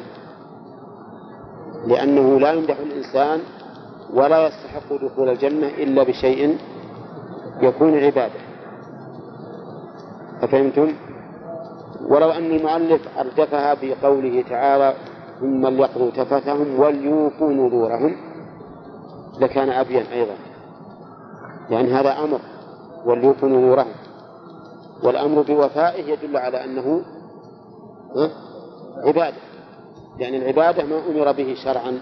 لأنه لا يمدح الإنسان ولا يستحق دخول الجنة إلا بشيء يكون عبادة. أفهمتم؟ ولو أن المؤلف أردفها بقوله تعالى ثم ليقضوا تفثهم وليوفوا نذورهم لكان أبين أيضا. لأن يعني هذا أمر وليوفوا نذورهم والأمر بوفائه يدل على أنه عبادة. يعني العبادة ما أمر به شرعا.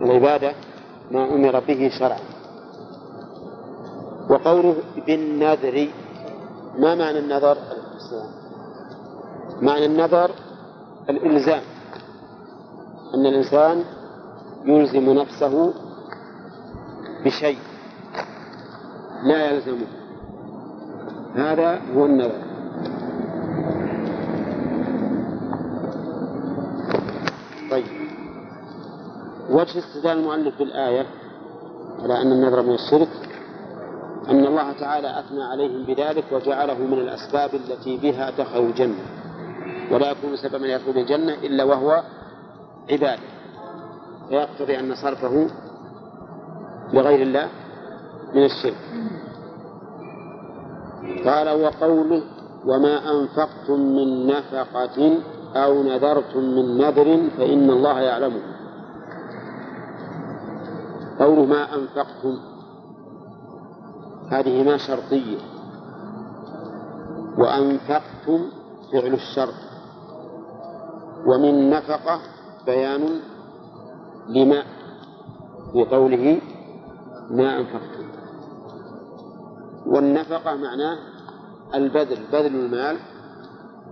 العبادة ما أمر به شرعا. وقوله بالنذر ما معنى النذر؟ معنى النذر الإلزام. أن الإنسان يلزم نفسه بشيء لا يلزمه. هذا هو النذر طيب وجه استدلال المؤلف بالآية على أن النذر من الشرك أن الله تعالى أثنى عليهم بذلك وجعله من الأسباب التي بها دخلوا الجنة. ولا يكون سببا يدخل الجنة إلا وهو عبادة. فيقتضي أن صرفه لغير الله من الشرك. قال وقوله وما أنفقتم من نفقة أو نذرتم من نذر فإن الله يعلمه. قوله ما أنفقتم. هذه ما شرطية. وأنفقتم فعل الشرط. ومن نفقة بيان لما في قوله ما أنفقتم. والنفقة معناه البذل بذل المال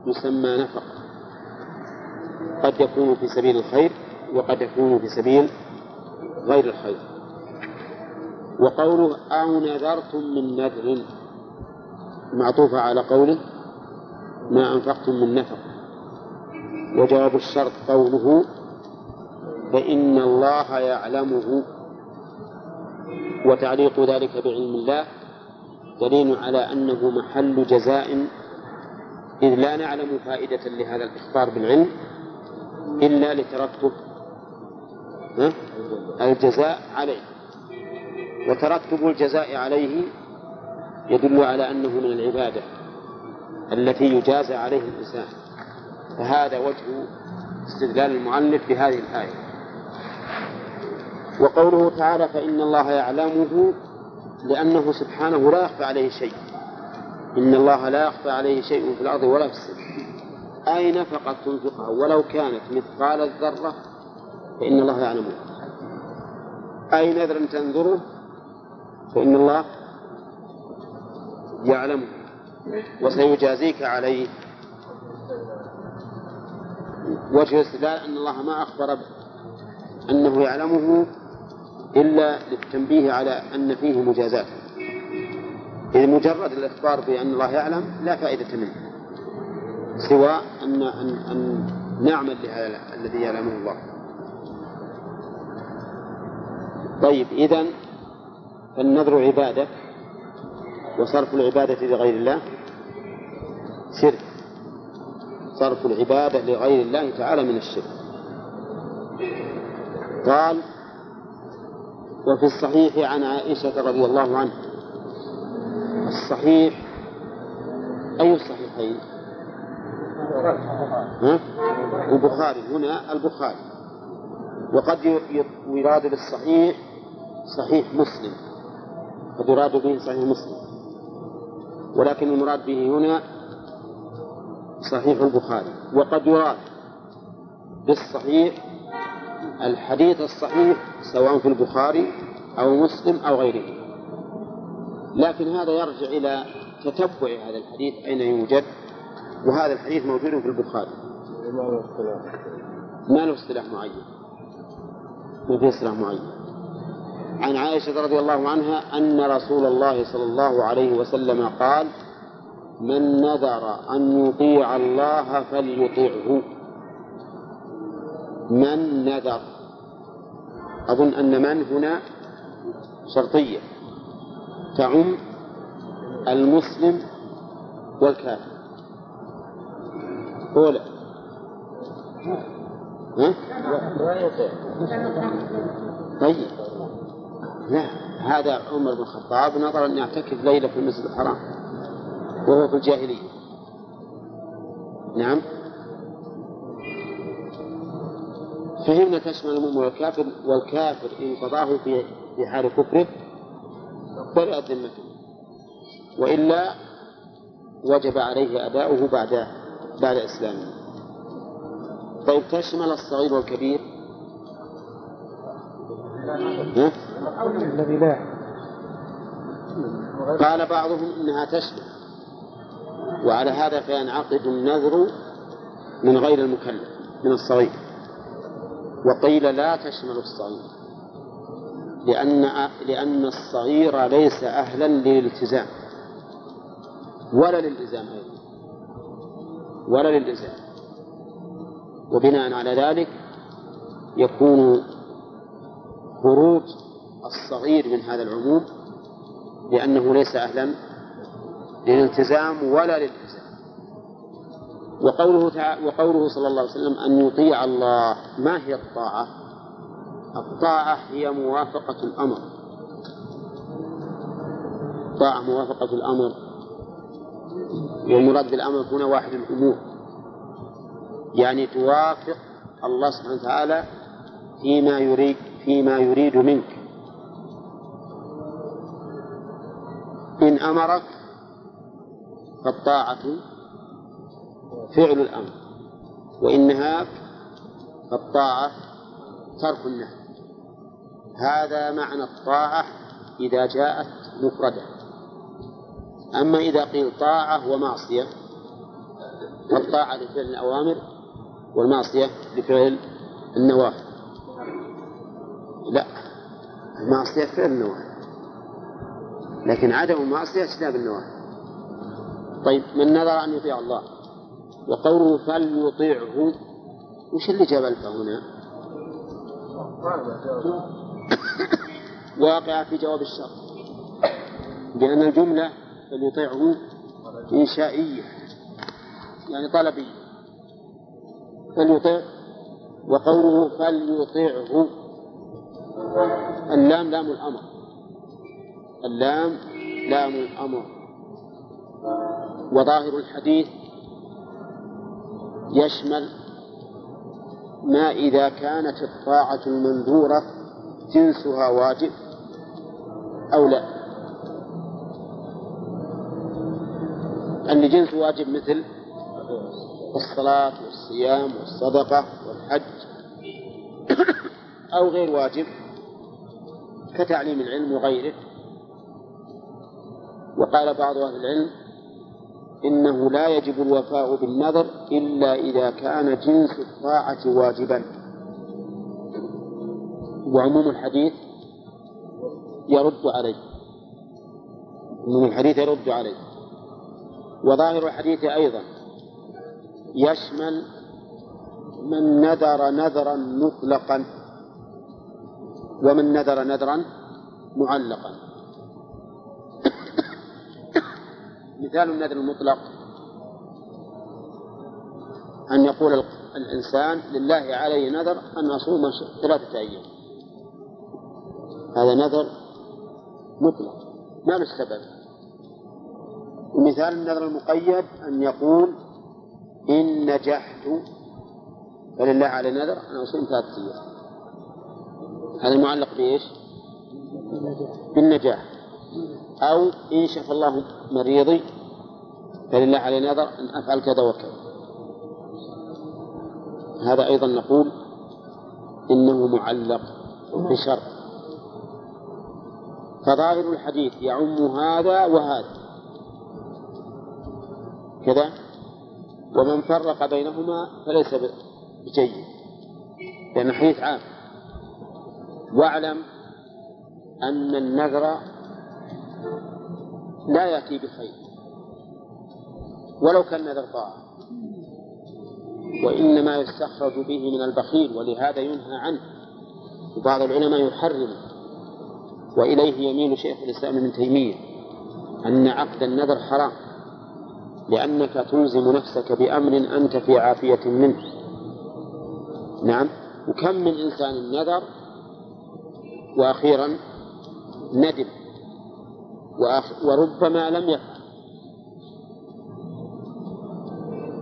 يسمى نفقة. قد يكون في سبيل الخير وقد يكون في سبيل غير الخير. وقوله أو نذرتم من نذر. معطوفة على قوله ما أنفقتم من نفق. وجواب الشرط قوله فإن الله يعلمه. وتعليق ذلك بعلم الله دليل على أنه محل جزاء. إذ لا نعلم فائدة لهذا الإخبار بالعلم إلا لترتب الجزاء عليه. وترتب الجزاء عليه يدل على أنه من العبادة التي يجازى عليه الإنسان. فهذا وجه استدلال المؤلف بهذه الآية. وقوله تعالى فإن الله يعلمه لأنه سبحانه لا يخفى عليه شيء. إن الله لا يخفى عليه شيء في الأرض ولا في السماء. أي نفقة تنفقها ولو كانت مثقال الذرة فإن الله يعلمه أي نذر تنذره فإن الله يعلمه وسيجازيك عليه. وجه الاستدلال أن الله ما أخبر أنه يعلمه إلا للتنبيه على أن فيه مجازات. إذ مجرد الإخبار بأن الله يعلم لا فائدة منه سوى أن أن, أن نعمل لهذا الذي يعلمه الله. طيب إذا فالنذر عبادة وصرف العبادة لغير الله شرك. صرف العبادة لغير الله تعالى من الشرك. قال وفي الصحيح عن عائشة رضي الله عنها. الصحيح أي الصحيحين؟ البخاري. هنا البخاري. وقد يراد بالصحيح صحيح مسلم. قد يراد به صحيح مسلم. ولكن المراد به هنا صحيح البخاري. وقد يراد بالصحيح الحديث الصحيح سواء في البخاري أو مسلم أو غيره. لكن هذا يرجع إلى تتبع هذا الحديث أين يوجد؟ وهذا الحديث موجود في البخاري. ما له اصطلاح. معين. ما في اصطلاح معين. عن عائشة رضي الله عنها أن رسول الله صلى الله عليه وسلم قال من نذر أن يطيع الله فليطيعه من نذر؟ أظن أن من هنا شرطية. تعم المسلم والكافر. أولى ها؟ طيب. لا هذا عمر بن الخطاب نظر أن يعتكف ليلة في المسجد الحرام وهو في الجاهلية نعم فهمنا تشمل المؤمن والكافر والكافر إن قضاه في في حال كفره برئت ذمته وإلا وجب عليه أداؤه بعد بعد إسلامه طيب تشمل الصغير والكبير؟ الذي لا. قال بعضهم إنها تشمل وعلى هذا فينعقد النذر من غير المكلف من الصغير. وقيل لا تشمل الصغير لأن لأن الصغير ليس أهلا للالتزام. ولا للإلزام أيضا. ولا للإلزام. وبناء على ذلك يكون خروج الصغير من هذا العموم لأنه ليس أهلا للالتزام ولا للإلزام وقوله تعالى وقوله صلى الله عليه وسلم أن يطيع الله ما هي الطاعة؟ الطاعة هي موافقة الأمر. طاعة موافقة الأمر. والمراد بالأمر هنا واحد الأمور. يعني توافق الله سبحانه وتعالى فيما يريد فيما يريد منك. إن أمرك فالطاعة فعل الأمر وإن نهاك فالطاعة ترك النهي. هذا معنى الطاعة إذا جاءت مفردة. أما إذا قيل طاعة ومعصية فالطاعة لفعل الأوامر والمعصية لفعل النواهي. لا. المعصية فعل النواهي لكن عدم المعصية اجتناب النواهي طيب من نذر أن يطيع الله؟ وقوله فليطيعه. وش اللي جاب ألف هنا؟ [COUGHS] واقع في جواب الشرط. لأن الجملة فليطيعه إنشائية يعني طلبية. فليطيع وقوله فليطيعه اللام لام الأمر. اللام لام الأمر. وظاهر الحديث يشمل ما إذا كانت الطاعة المنذورة جنسها واجب أو لا. اللي جنس واجب مثل الصلاة والصيام والصدقة والحج أو غير واجب كتعليم العلم وغيره. وقال بعض أهل العلم إنه لا يجب الوفاء بالنذر إلا إذا كان جنس الطاعة واجبا. وعموم الحديث يرد عليه. عموم الحديث يرد عليه. وظاهر الحديث أيضا يشمل من نذر نذرا مطلقا. ومن نذر نذرا معلقا. [COUGHS] مثال النذر المطلق أن يقول الإنسان لله علي نذر أن أصوم ثلاثة أيام. هذا نذر مطلق ما له سبب. ومثال النذر المقيد أن يقول إن نجحت فلله علي نذر أن أصوم ثلاثة أيام. هذا المعلق بإيش؟ بالنجاح. أو إن شفى الله مريضي فلله علي نذر أن أفعل كذا وكذا. هذا أيضا نقول إنه معلق بشرط. فظاهر الحديث يعم هذا وهذا. كذا. ومن فرق بينهما فليس بجيد. لأن الحديث عام. واعلم أن النذر لا يأتي بخير ولو كان نذر طاعة وإنما يستخرج به من البخيل ولهذا ينهى عنه. وبعض العلماء يحرمه وإليه يميل شيخ الإسلام ابن تيمية أن عقد النذر حرام لأنك تلزم نفسك بأمر أنت في عافية منه. نعم؟ وكم من إنسان نذر وأخيرا ندم. وربما لم يفعل.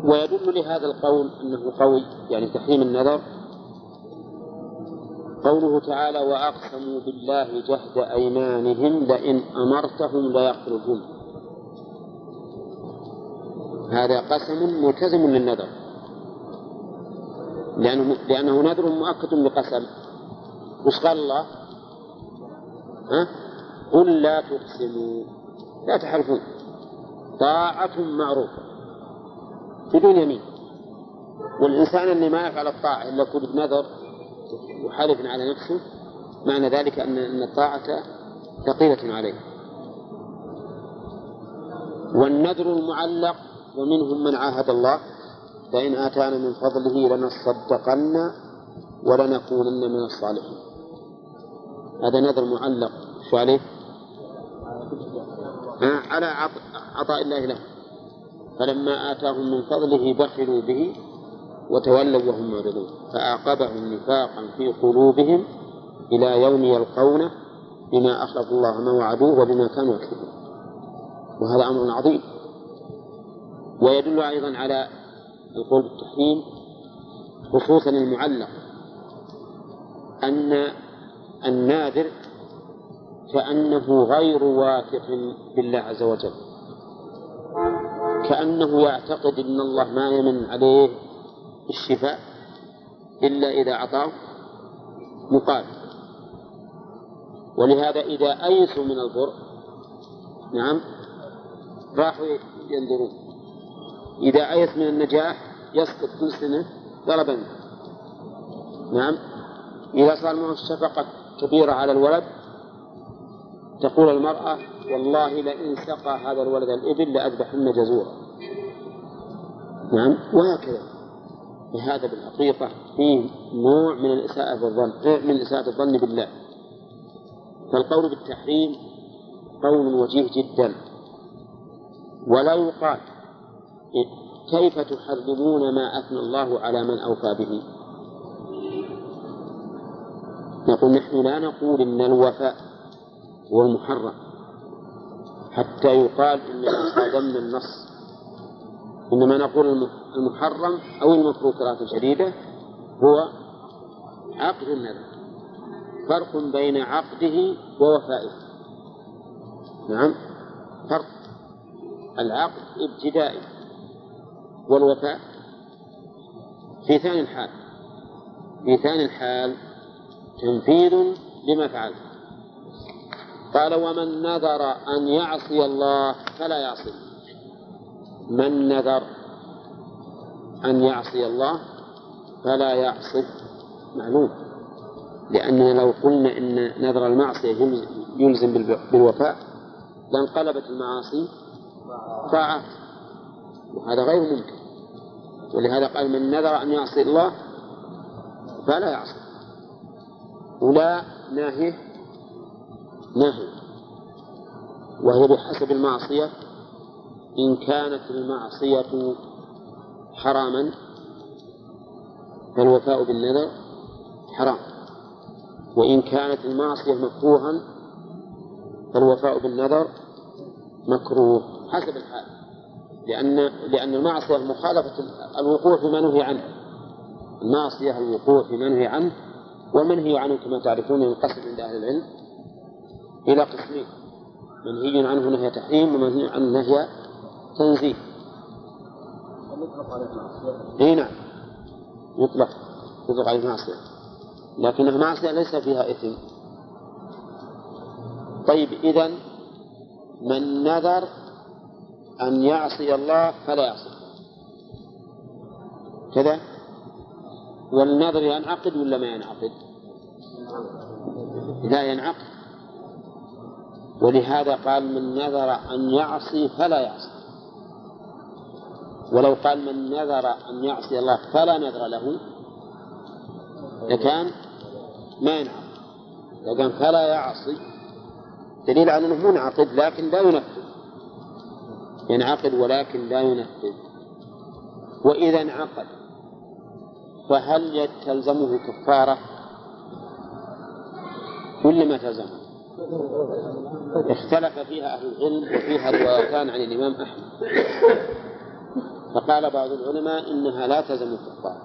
ويدل لهذا القول أنه قوي يعني تحريم النذر قوله تعالى وأقسموا بالله جهد أيمانهم لئن أمرتهم ليخرجون هذا قسم ملتزم للنذر لأنه, لأنه نذر مؤكد بقسم وش قال الله؟ ها؟ قل لا تقسموا. لا تحلفون. طاعة معروفة. بدون يمين. والإنسان اللي ما يفعل الطاعة إلا يكون بنذر وحلف على نفسه معنى ذلك أن أن الطاعة ثقيلة عليه. والنذر المعلق ومنهم من عاهد الله لئن آتانا من فضله لنصدقن ولنكونن من الصالحين. هذا نذر معلق. شو عليه؟ على عطاء الله له. فلما آتاهم من فضله بخلوا به وتولوا وهم معرضون. فأعقبهم نفاقا في قلوبهم إلى يوم يلقونه بما أخلفوا الله ما وعدوه وبما كانوا يكذبون وهذا أمر عظيم. ويدل أيضا على القول بالتحريم خصوصا المعلق أن الناذر كأنه غير واثق بالله عز وجل. كأنه يعتقد أن الله ما يمن عليه الشفاء إلا إذا أعطاه مقابل. ولهذا إذا أيسوا من البر نعم راحوا ينظرون إذا أيس من النجاح يسقط كل سنة ضربا. نعم إذا صار معه الشفقة كبيرة على الولد تقول المرأة والله لئن سقى هذا الولد الإبل لأذبحن جزورا. نعم وهكذا. فهذا بالحقيقة فيه نوع من الإساءة بالظن من إساءة الظن بالله. فالقول بالتحريم قول وجيه جدا. ولا يقال كيف تحرمون ما أثنى الله على من أوفى به؟ نقول نحن لا نقول إن الوفاء هو المحرم حتى يقال إننا صادمنا النص. إنما نقول المحرم أو المتروك قراءة شديدة هو عقد النذر فرق بين عقده ووفائه. نعم فرق العقد ابتدائي والوفاء في ثاني الحال في ثاني الحال تنفيذ لما فعلت. قال ومن نذر أن يعصي الله فلا يعصي. من نذر أن يعصي الله فلا يعصي. معلوم. لأننا لو قلنا إن نذر المعصية يلزم بالوفاء لانقلبت المعاصي طاعات وهذا غير ممكن. ولهذا قال من نذر أن يعصي الله فلا يعصي. ولا ناهيه نهي وهي بحسب المعصية. إن كانت المعصية حراما فالوفاء بالنذر حرام. وإن كانت المعصية مكروها فالوفاء بالنذر مكروه. حسب الحال. لأن لأن المعصية مخالفة الوقوع فيما نهي عنه. المعصية الوقوع فيما نهي عنه والمنهي عنه كما تعرفون ينقسم عند أهل العلم إلى قسمين. منهي عنه نهي تحريم ومنهي عنه نهي تنزيه. إي نعم. يطلق يطلق عليه معصية. لكنها معصية ليس فيها إثم. طيب إذا من نذر أن يعصي الله فلا يعصي. كذا؟ والنذر ينعقد ولا ما ينعقد؟ لا ينعقد. ولهذا قال من نذر أن يعصي فلا يعصي. ولو قال من نذر أن يعصي الله فلا نذر له. لكان ما ينعقد. لو قال فلا يعصي دليل على أنه منعقد لكن لا ينفذ. ينعقد ولكن لا ينفذ. وإذا انعقد فهل تلزمه كفارة؟ ولا ما تلزمه؟ اختلف فيها أهل العلم وفيها روايتان عن الإمام أحمد. فقال بعض العلماء إنها لا تلزم الكفار.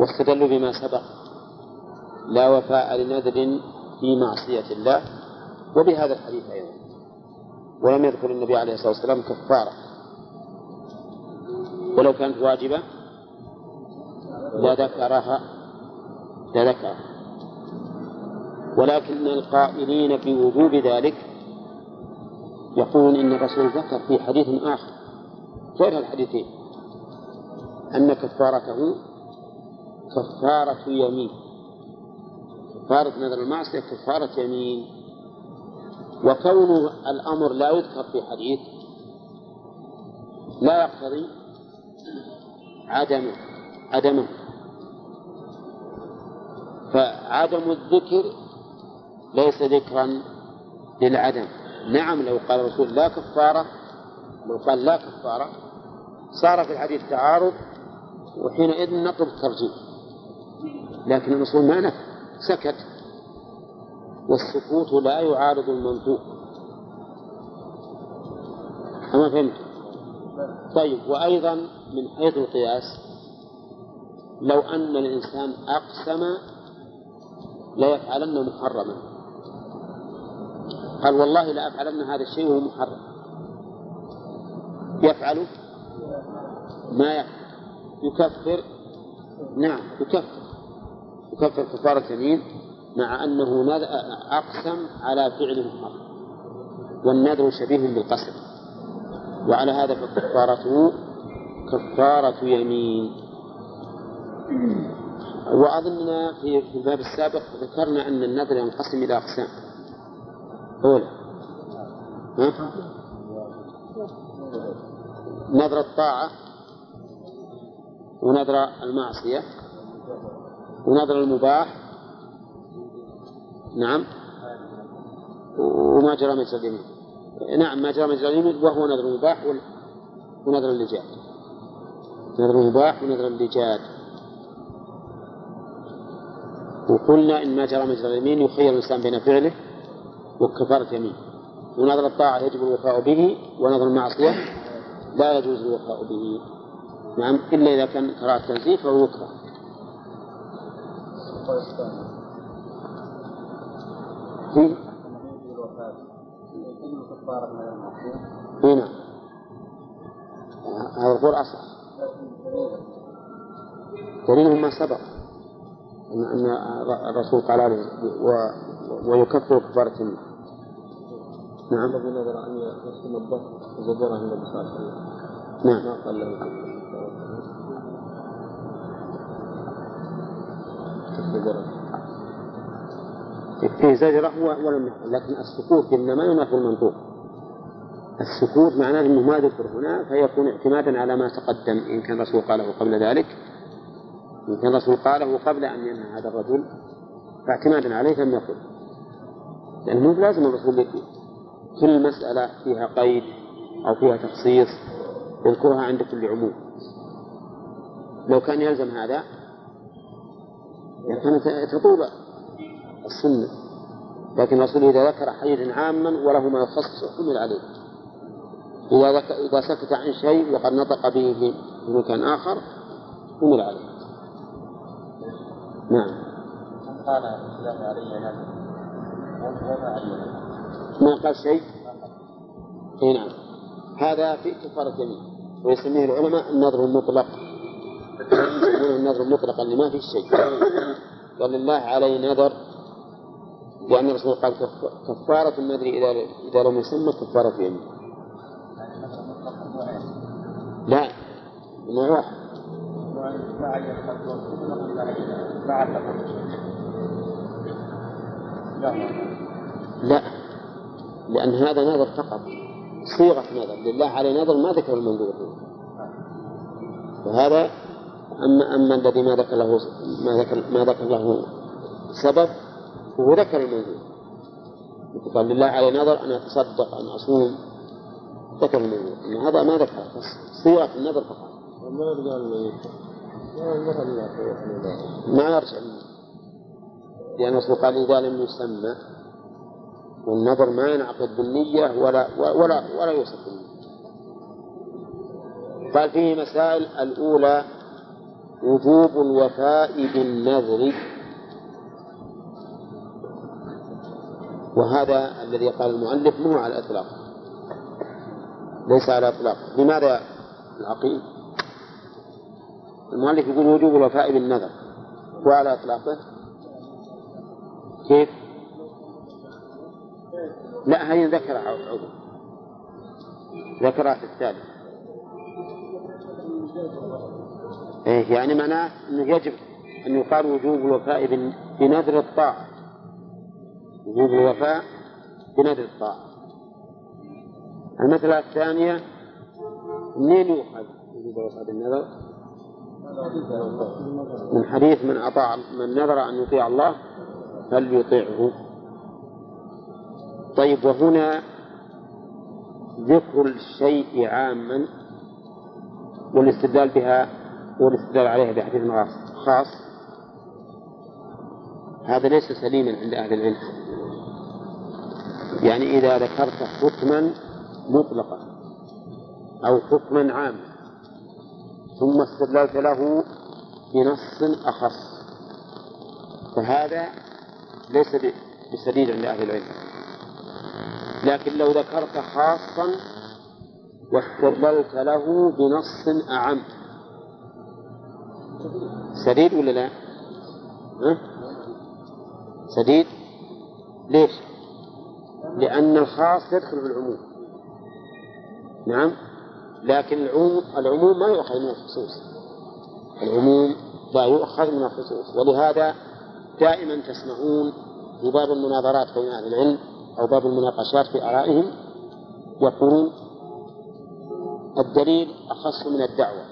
واستدلوا بما سبق. لا وفاء لنذر في معصية الله. وبهذا الحديث أيضا. ولم يذكر النبي عليه الصلاة والسلام كفارة. ولو كانت واجبة لذكرها لذكرها ولكن القائلين بوجوب ذلك يقولون إن الرسول ذكر في حديث آخر. غير الحديثين. أن كفارته كفارة يمين. كفارة نذر المعصية كفارة يمين. وكون الأمر لا يذكر في حديث لا يقتضي عدمه. عدمه. فعدم الذكر ليس ذكرا للعدم. نعم لو قال الرسول لا كفارة لو قال لا كفارة صار في الحديث تعارض وحينئذ نطلب الترجيح. لكن الرسول ما نفى سكت. والسكوت لا يعارض المنطوق. أما فهمت؟ طيب وأيضا من حيث القياس لو أن الإنسان أقسم ليفعلن محرما. قال والله لا أفعلن هذا الشيء وهو محرم. يفعل ما يفعل. يكفر. نعم يكفر. يكفر كفارة يمين مع أنه أقسم على فعل محرم. والنذر شبيه بالقسم. وعلى هذا فكفارته كفارة يمين. وأظننا في الباب السابق ذكرنا أن النذر ينقسم إلى أقسام. أولى نذر الطاعة ونذر المعصية ونذر المباح. نعم. وما جرى مجرى اليمين. نعم ما جرى مجرى اليمين وهو نذر المباح ونذر اللجاج. نذر المباح ونذر اللجاج. وقلنا إن ما جرى مجرى اليمين يخير الإنسان بين فعله وكفارة يمين. ونظر الطاعة يجب الوفاء به ونظر المعصية لا يجوز الوفاء به. نعم إلا إذا كان كراهة تنزيه فهو يكره في؟ هنا. هذا القول أصح دليل ما سبق. أن الرسول قال عليه. ويكفر كفارة اليمين نعم. الذي نذر أن يصوم الظهر زجرة النبي صلى الله عليه وسلم نعم. ما قال له زجرة. فيه زجرة و- ولم يفعل لكن السكوت إنما ينافي المنطوق. السكوت معناه أنه ما ذكر هنا فيكون اعتمادا على ما تقدم. إن كان الرسول قاله قبل ذلك إن كان الرسول قاله قبل أن ينهى هذا الرجل فاعتمادا عليه لم يقل. لأنه مو لازم الرسول يقول. كل مسألة فيها قيد أو فيها تخصيص يذكرها عند كل عموم. لو كان يلزم هذا كانت تطول السنة. لكن الرسول إذا ذكر حيزا عاما وله ما يخصص حمل عليه. إذا. إذا سكت عن شيء وقد نطق به في مكان آخر حمل عليه. نعم. قال علي ما قال شيء؟ إي نعم. هذا في كفارة يمين ويسميه العلماء النظر المطلق. يسمونه النظر المطلق اللي ما فيه شيء. قال لله علي نذر لأن الرسول قال كف- كفارة النذر إذا إذا لم يسمى كفارة يمين لا. واحد ما ما لا لا. لأن هذا نذر فقط صيغة نذر لله علي نذر ما ذكر المنذور وهذا أما أما الذي ما ذكر له ما ذكر ما ذكر له سبب هو ذكر المنذور قال لله علي نذر أن أتصدق أن أصوم. ذكر المنذور أما هذا ما ذكر بس صيغة النذر فقط. ما يرجع لأن الرسول قال إذا لم يسمى. والنظر ما ينعقد بالنية ولا ولا ولا يوصف بالنية. قال فيه مسائل الأولى وجوب الوفاء بالنذر. وهذا الذي قال المؤلف مو على الإطلاق. ليس على الإطلاق. لماذا العقيل المؤلف يقول وجوب الوفاء بالنذر. وعلى إطلاقه. كيف؟ لا هي ذكر عضو. ذكرها في الثالث. إيه يعني معناه أنه يجب أن يقال وجوب الوفاء بن- بنذر الطاعة. وجوب الوفاء بنذر الطاعة. المسألة الثانية منين يؤخذ وجوب الوفاء بالنذر؟ من حديث من أطاع من نذر أن يطيع الله فليطيعه. طيب وهنا ذكر الشيء عاما والاستدلال بها والاستدلال عليها بحديث خاص. هذا ليس سليما عند أهل العلم. يعني إذا ذكرت حكما مطلقا أو حكما عاما ثم استدللت له بنص أخص فهذا ليس بسديد عند أهل العلم. لكن لو ذكرت خاصا واستدللت له بنص أعم سديد ولا لا؟ ها؟ سديد ليش؟ لأن الخاص يدخل في العموم نعم لكن العموم العموم ما يؤخذ من الخصوص العموم لا يؤخذ من الخصوص ولهذا دائما تسمعون في باب المناظرات بين أهل العلم أو باب المناقشات في آرائهم يقولون الدليل أخص من الدعوة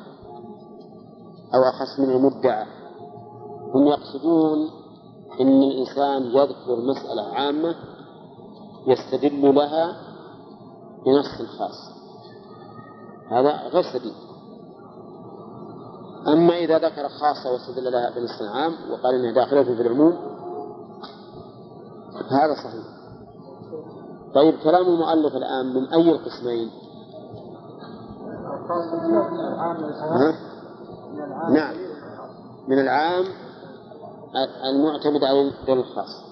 أو أخص من المدعى هم يقصدون أن الإنسان يذكر مسألة عامة يستدل لها بنص خاص. هذا غير سديد. أما إذا ذكر خاصة واستدل لها بنص عام وقال إنها داخلة في العموم هذا صحيح. طيب كلام المؤلف الآن من أي القسمين؟ ها؟ نعم من العام المعتمد على الدليل الخاص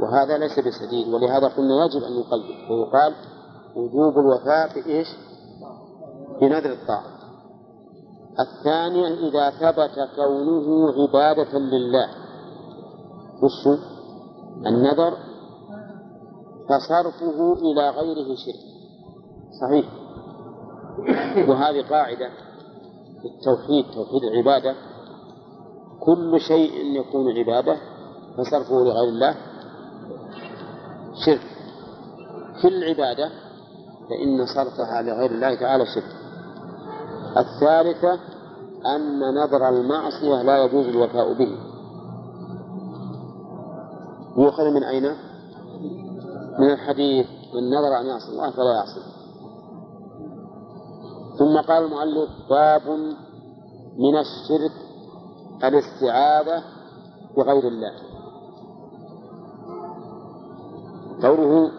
وهذا ليس بسديد ولهذا قلنا يجب أن يقيد ويقال وجوب الوفاء بإيش؟ بنذر الطاعة الثانية إذا ثبت كونه عبادة لله وشو النذر فصرفه إلى غيره شرك. صحيح. وهذه قاعدة في التوحيد توحيد العبادة. كل شيء يكون عبادة فصرفه لغير الله شرك. كل عبادة فإن صرفها لغير الله تعالى شرك. الثالثة أن نذر المعصية لا يجوز الوفاء به. يؤخذ من أين؟ من الحديث من نذر أن يعصي الله فلا يعصي. ثم قال المؤلف باب من الشرك الاستعاذة بغير الله. قوله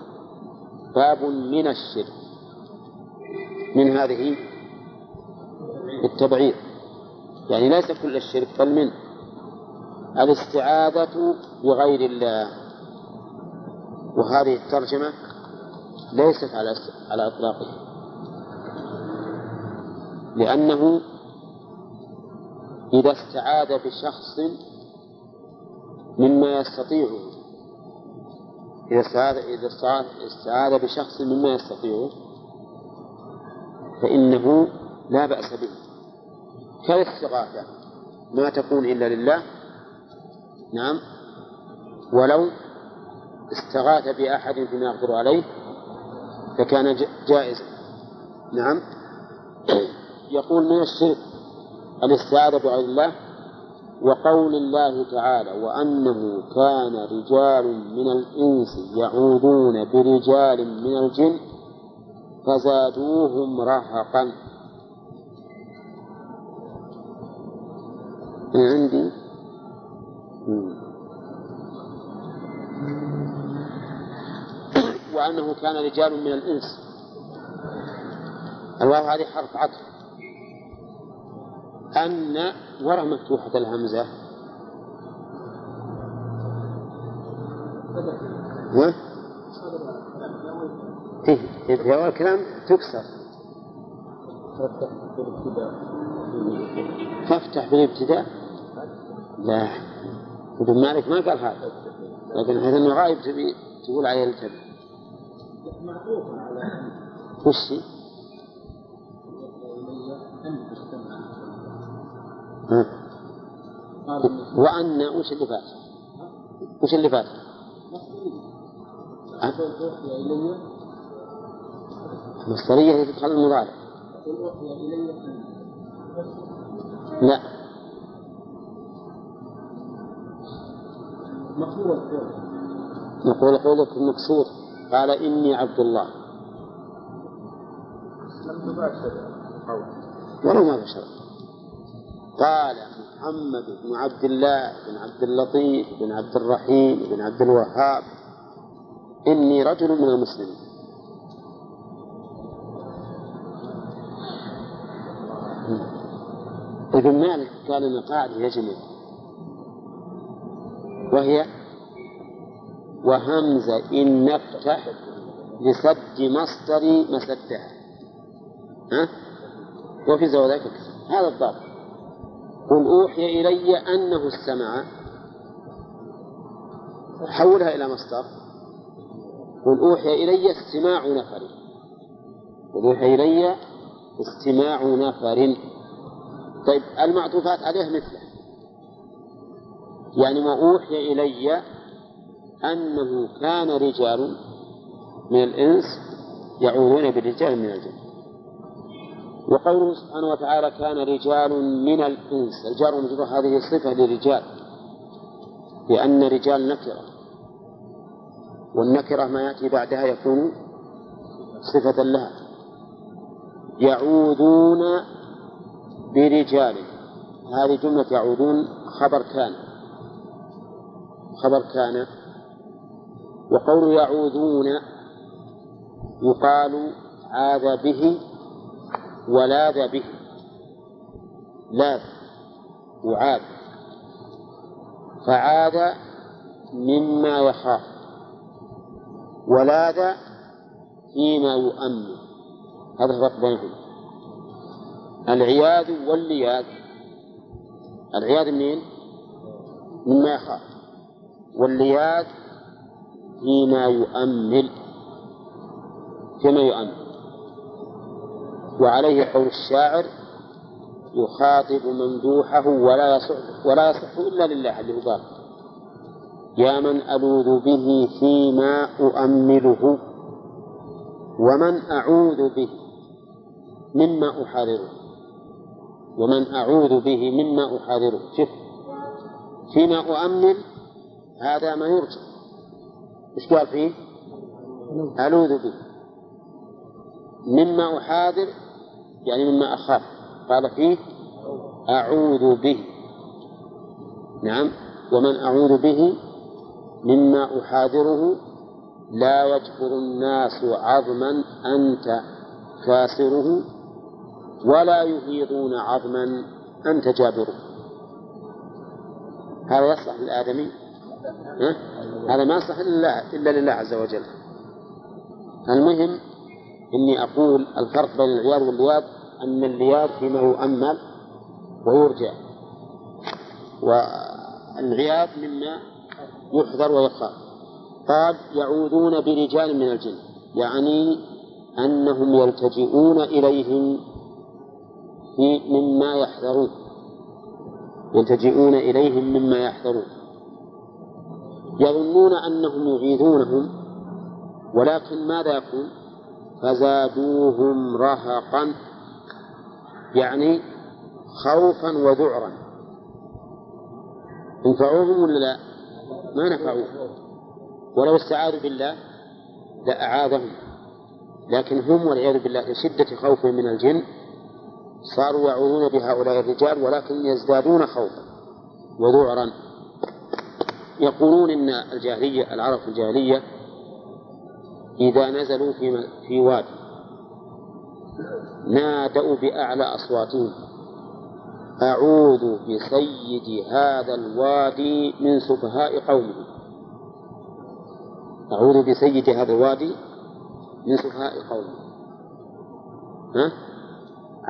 باب من الشرك من هذه التبعيض. يعني ليس كل الشرك بل من. الاستعاذة بغير الله. وهذه الترجمة ليست على على إطلاقها. لأنه إذا استعاذ بشخص مما يستطيعه إذا استعاذ إذا استعاذ بشخص مما يستطيعه فإنه لا بأس به. كالاستغاثة ما تكون إلا لله نعم ولو استغاث بأحد فيما يقدر عليه فكان جائزا. نعم. يقول من الشرك؟ الاستعاذة بغير الله وقول الله تعالى وأنه كان رجال من الإنس يعوذون برجال من الجن فزادوهم رهقا. من عندي وأنه كان رجال من الإنس. الواو هذه حرف عطف. أن ورا مفتوحة الهمزة؟ إيه في أول الكلام تكسر. تفتح بالابتداء؟ لا. ابن مالك ما قال هذا. لكن هذا انه غايب تبي تقول عليه التبع وش؟ وأن وش اللي فات؟ وش اللي فات؟ المصدرية هي تدخل المضارع لا نقول قولك مقصود قال إني عبد الله. ولو ما بشر. قال محمد بن عبد الله بن عبد اللطيف بن عبد الرحيم بن عبد الوهاب إني رجل من المسلمين. ابن مالك قال ان قاعدة يا جماعة. وهي وهمزة إن نفتح لسد مصدر مسدها. ها؟ وفي زوجك هذا الضابط. قل أوحي إلي أنه استمع حولها إلى مصدر. قل أوحي إلي استماع نفر. قل أوحي إلي استماع نفر. طيب المعطوفات عليه مثله يعني ما أوحي إلي أنه كان رجال من الإنس يعوذون برجال من الجن. وقوله سبحانه وتعالى كان رجال من الإنس. الجار والمجرور هذه صفة لرجال لأن رجال نكرة. والنكرة ما يأتي بعدها يكون صفة لها. يعوذون برجال هذه جملة يعوذون خبر كان. خبر كان وقول يعوذون يقال عاذ به ولاذ به. لاذ وعاذ. فعاذ مما يخاف. ولاذ فيما يؤمن. هذا الفرق بينهم العياذ واللياذ. العياذ منين؟ مما يخاف. واللياد فيما يؤمل فيما يؤمل وعليه قول الشاعر يخاطب ممدوحه ولا يصح ولا يصح إلا لله اللي هو يا من ألوذ به فيما أؤمله ومن أعوذ به مما أحاذره. ومن أعوذ به مما أحاذره. شوف فيما أؤمل هذا ما يرجى. إيش قال فيه؟ ألوذ به مما أحاذر يعني مما أخاف. قال فيه أعوذ به. نعم. ومن أعوذ به؟ مما أحاذره لا يجبر الناس عظما أنت كاسره ولا يفيضون عظما أنت جابره. هذا يصلح للآدمي. ها؟ هذا ما يصلح إلا, لله عز وجل. المهم إني أقول الفرق بين العياذ واللياذ أن اللياذ فيما يؤمل ويرجع والعياذ مما يحذر ويخاف. قال يعوذون برجال من الجن يعني أنهم يلتجئون إليهم في مما يحذرون يلتجئون إليهم مما يحذرون. يظنون أنهم يعيذونهم ولكن ماذا يكون فزادوهم رهقا يعني خوفا وذعرا. انفعوهم ولا لا؟ ما نفعوه. ولو استعاذوا بالله لأعاذهم. لكن هم والعياذ بالله لشدة خوفهم من الجن صاروا يعوذون بهؤلاء الرجال ولكن يزدادون خوفا وذعرا. يقولون إن الجاهلية العرب في الجاهلية إذا نزلوا في في وادي نادوا بأعلى أصواتهم أعوذ بسيد هذا الوادي من سفهاء قومه أعوذ بسيد هذا الوادي من سفهاء قومه ها؟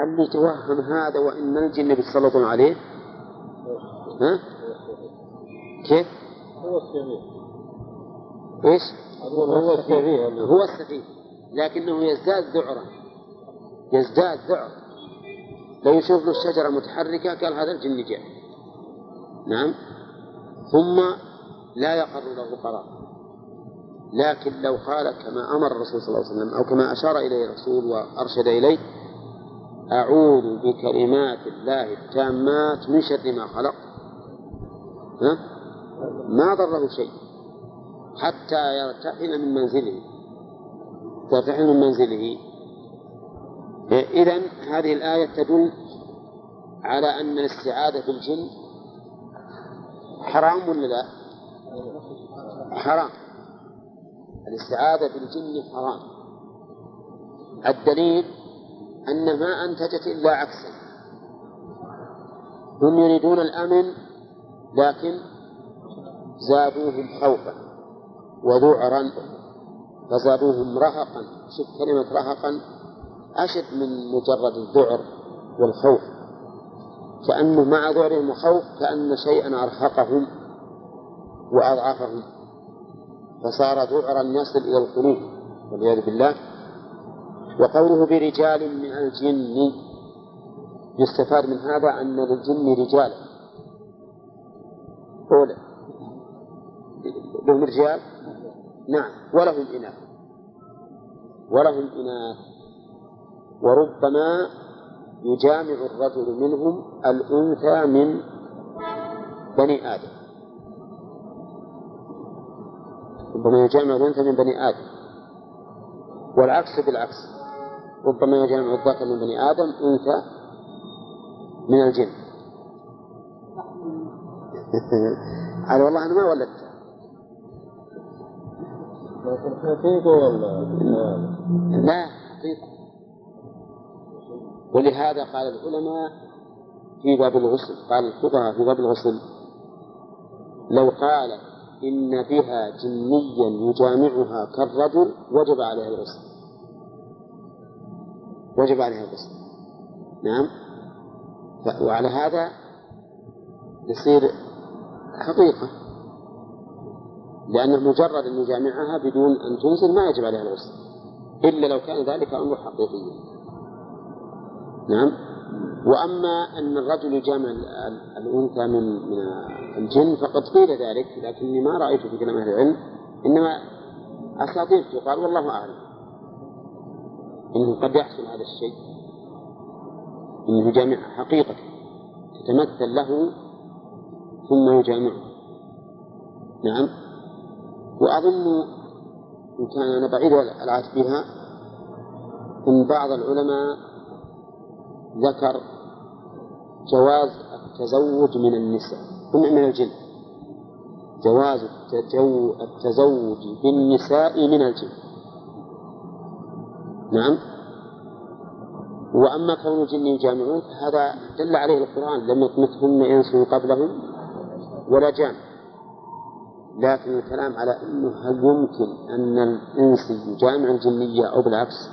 اللي توهم هذا وإن الجن بيتسلطون عليه ها؟ كيف؟ هو السفيه. إيش؟ هو السفيه. هو السفيه. لكنه يزداد ذعرا. يزداد ذعر. لو يشوف له الشجرة متحركة قال هذا الجن جاء. نعم. ثم لا يقر له قرار لكن لو قال كما أمر الرسول صلى الله عليه وسلم أو كما أشار إليه الرسول وأرشد إليه أعوذ بكلمات الله التامات من شر ما خلق. ها؟ ما ضره شيء حتى يرتحل من منزله. يرتحل من منزله. إذا هذه الآية تدل على أن الاستعاذة بالجن حرام ولا لا؟ حرام. الاستعاذة بالجن حرام. الدليل أن ما أنتجت إلا عكسا. هم يريدون الأمن لكن زادوهم خوفا وذعرا فزادوهم رهقا. شوف كلمة رهقا أشد من مجرد الذعر والخوف. كأنه مع ذعرهم وخوف كأن شيئا أرهقهم وأضعفهم. فصار ذعرا يصل إلى القلوب والعياذ بالله. وقوله برجال من الجن يستفاد من هذا أن للجن رجالا أولى لهم رجال نعم. ولهم إناث. ولهم إناث. وربما يجامع الرجل منهم الأنثى من بني آدم. ربما يجامع الأنثى من بني آدم. والعكس بالعكس. ربما يجامع الذكر من بني آدم أنثى من الجن. [LAUGHS] قال والله أنا ما ولدت. لا حقيقة ولهذا قال العلماء في باب الغسل قال الفقهاء في باب الغسل لو قال إن بها جنيا يجامعها كالرجل وجب عليها الغسل. وجب عليها الغسل. نعم؟ وعلى هذا يصير حقيقة. لأن مجرد أن يجامعها بدون أن تنزل ما يجب عليها الغسل إلا لو كان ذلك أمر حقيقي. نعم؟ وأما أن الرجل يجامع الأنثى من من الجن فقد قيل ذلك لكني ما رأيت في كلام أهل العلم إنما أساطير تقال والله أعلم. إنه قد يحصل هذا الشيء. إنه يجامعها حقيقة تتمثل له ثم يجامعه. نعم؟ وأظن إن كان أنا بعيد العهد بها إن بعض العلماء ذكر جواز التزوج من النساء من الجن. جواز التزوج بالنساء من الجن. نعم. وأما كون الجن يجامعون فهذا دل عليه القرآن لم يطمثهن إنس قبلهم ولا جان. لكن الكلام على أنه هل يمكن أن الإنس يجامع الجنية أو بالعكس؟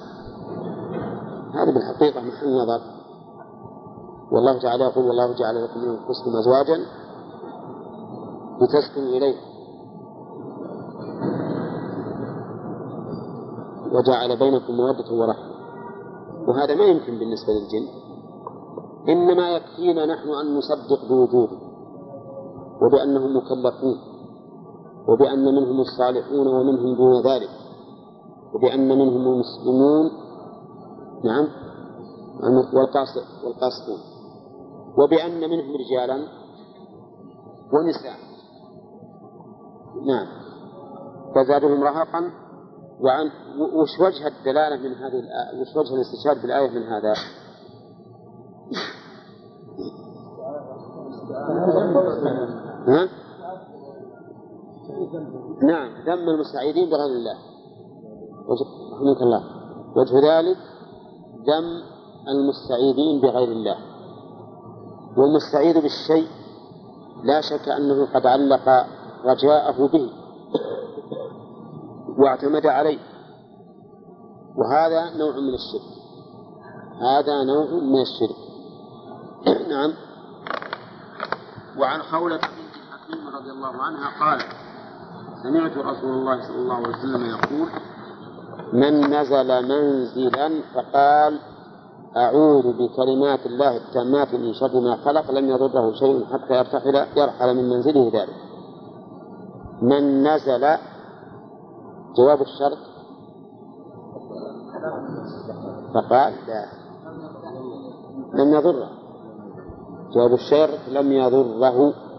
هذا بالحقيقة محل نظر. والله تعالى يقول والله جعل لكم من أنفسكم أزواجا لتسكنوا إليه. وجعل بينكم مودة ورحمة. وهذا ما يمكن بالنسبة للجن. إنما يكفينا نحن أن نصدق بوجوده وبأنهم مكلفون. وبأن منهم الصالحون ومنهم دون ذلك. وبأن منهم المسلمون نعم والقاسطون وبأن منهم رجالا ونساء. نعم. فزادهم رهقا. وعن وش وجه الدلالة من هذه الآية وش وجه الاستشهاد بالآية من هذا؟ ها؟ نعم ذم المستعيدين بغير الله رحمك الله. وجه ذلك ذم المستعيدين بغير الله. والمستعيد بالشيء لا شك أنه قد علق رجاءه به واعتمد عليه. وهذا نوع من الشرك. هذا نوع من الشرك. نعم. وعن خولة بنت حكيم رضي الله عنها قالت سمعت رسول الله صلى الله عليه وسلم يقول من نزل منزلا فقال أعوذ بكلمات الله التامات من شر ما خلق لم يضره شيء حتى يرتحل يرحل من منزله ذلك. من نزل جواب الشرط؟ فقال لا. لم يضره. جواب الشرط لم يضره.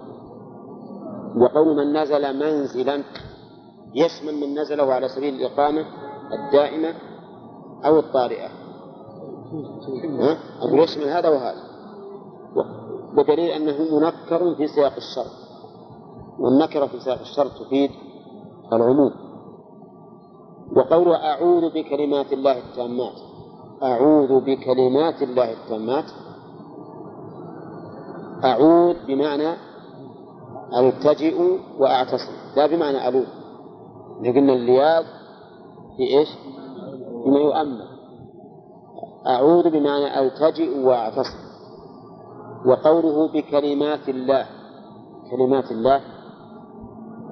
وقول من نزل منزلا يشمل من نزله على سبيل الإقامة الدائمة أو الطارئة؟ أقول يشمل هذا وهذا. بدليل أنه منكر في سياق الشرط والنكرة في سياق الشرط تفيد العموم. وقول أعوذ بكلمات الله التامات أعوذ بكلمات الله التامات أعوذ بمعنى ألتجئ وأعتصم. لا بمعنى ألوذ قلنا اللياض في إيش؟ بما يؤمن. أعوذ بمعنى ألتجئ وأعتصم. وقوله بكلمات الله. كلمات الله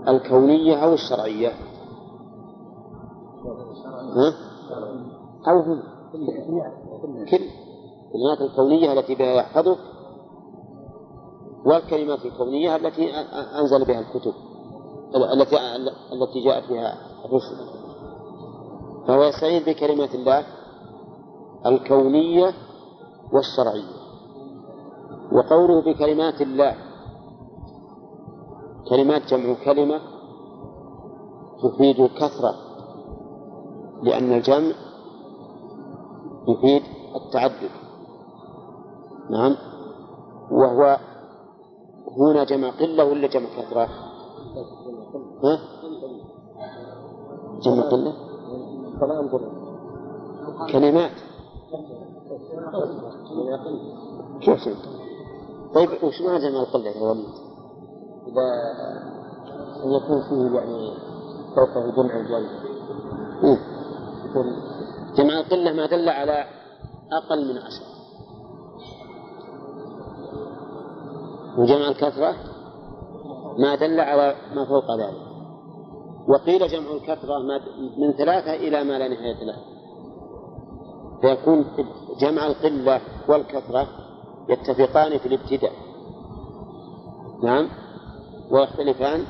الكونية أو الشرعية. ها؟ أو هم. كل الكلمات الكونية التي بها يحفظك والكلمات الكونية التي أنزل بها الكتب التي التي جاءت بها الرسل. فهو يستعين بكلمات الله الكونية والشرعية وقوله بكلمات الله كلمات جمع كلمة تفيد الكثرة لأن الجمع يفيد التعدد. نعم؟ وهو هنا جمع قلة ولا جمع كثرة؟ ها؟ جمع قلة؟ كلمات كيف جمع؟ طيب وش معنى جمع القلة يا وليد؟ إذا أن يكون فيه يعني فوقه جمع الجمع جمع القلة ما دل على أقل من عشرة وجمع الكثرة ما دل على ما فوق ذلك. وقيل جمع الكثرة من ثلاثة إلى ما لا نهاية له. فيكون جمع القلة والكثرة يتفقان في الابتداء. نعم؟ ويختلفان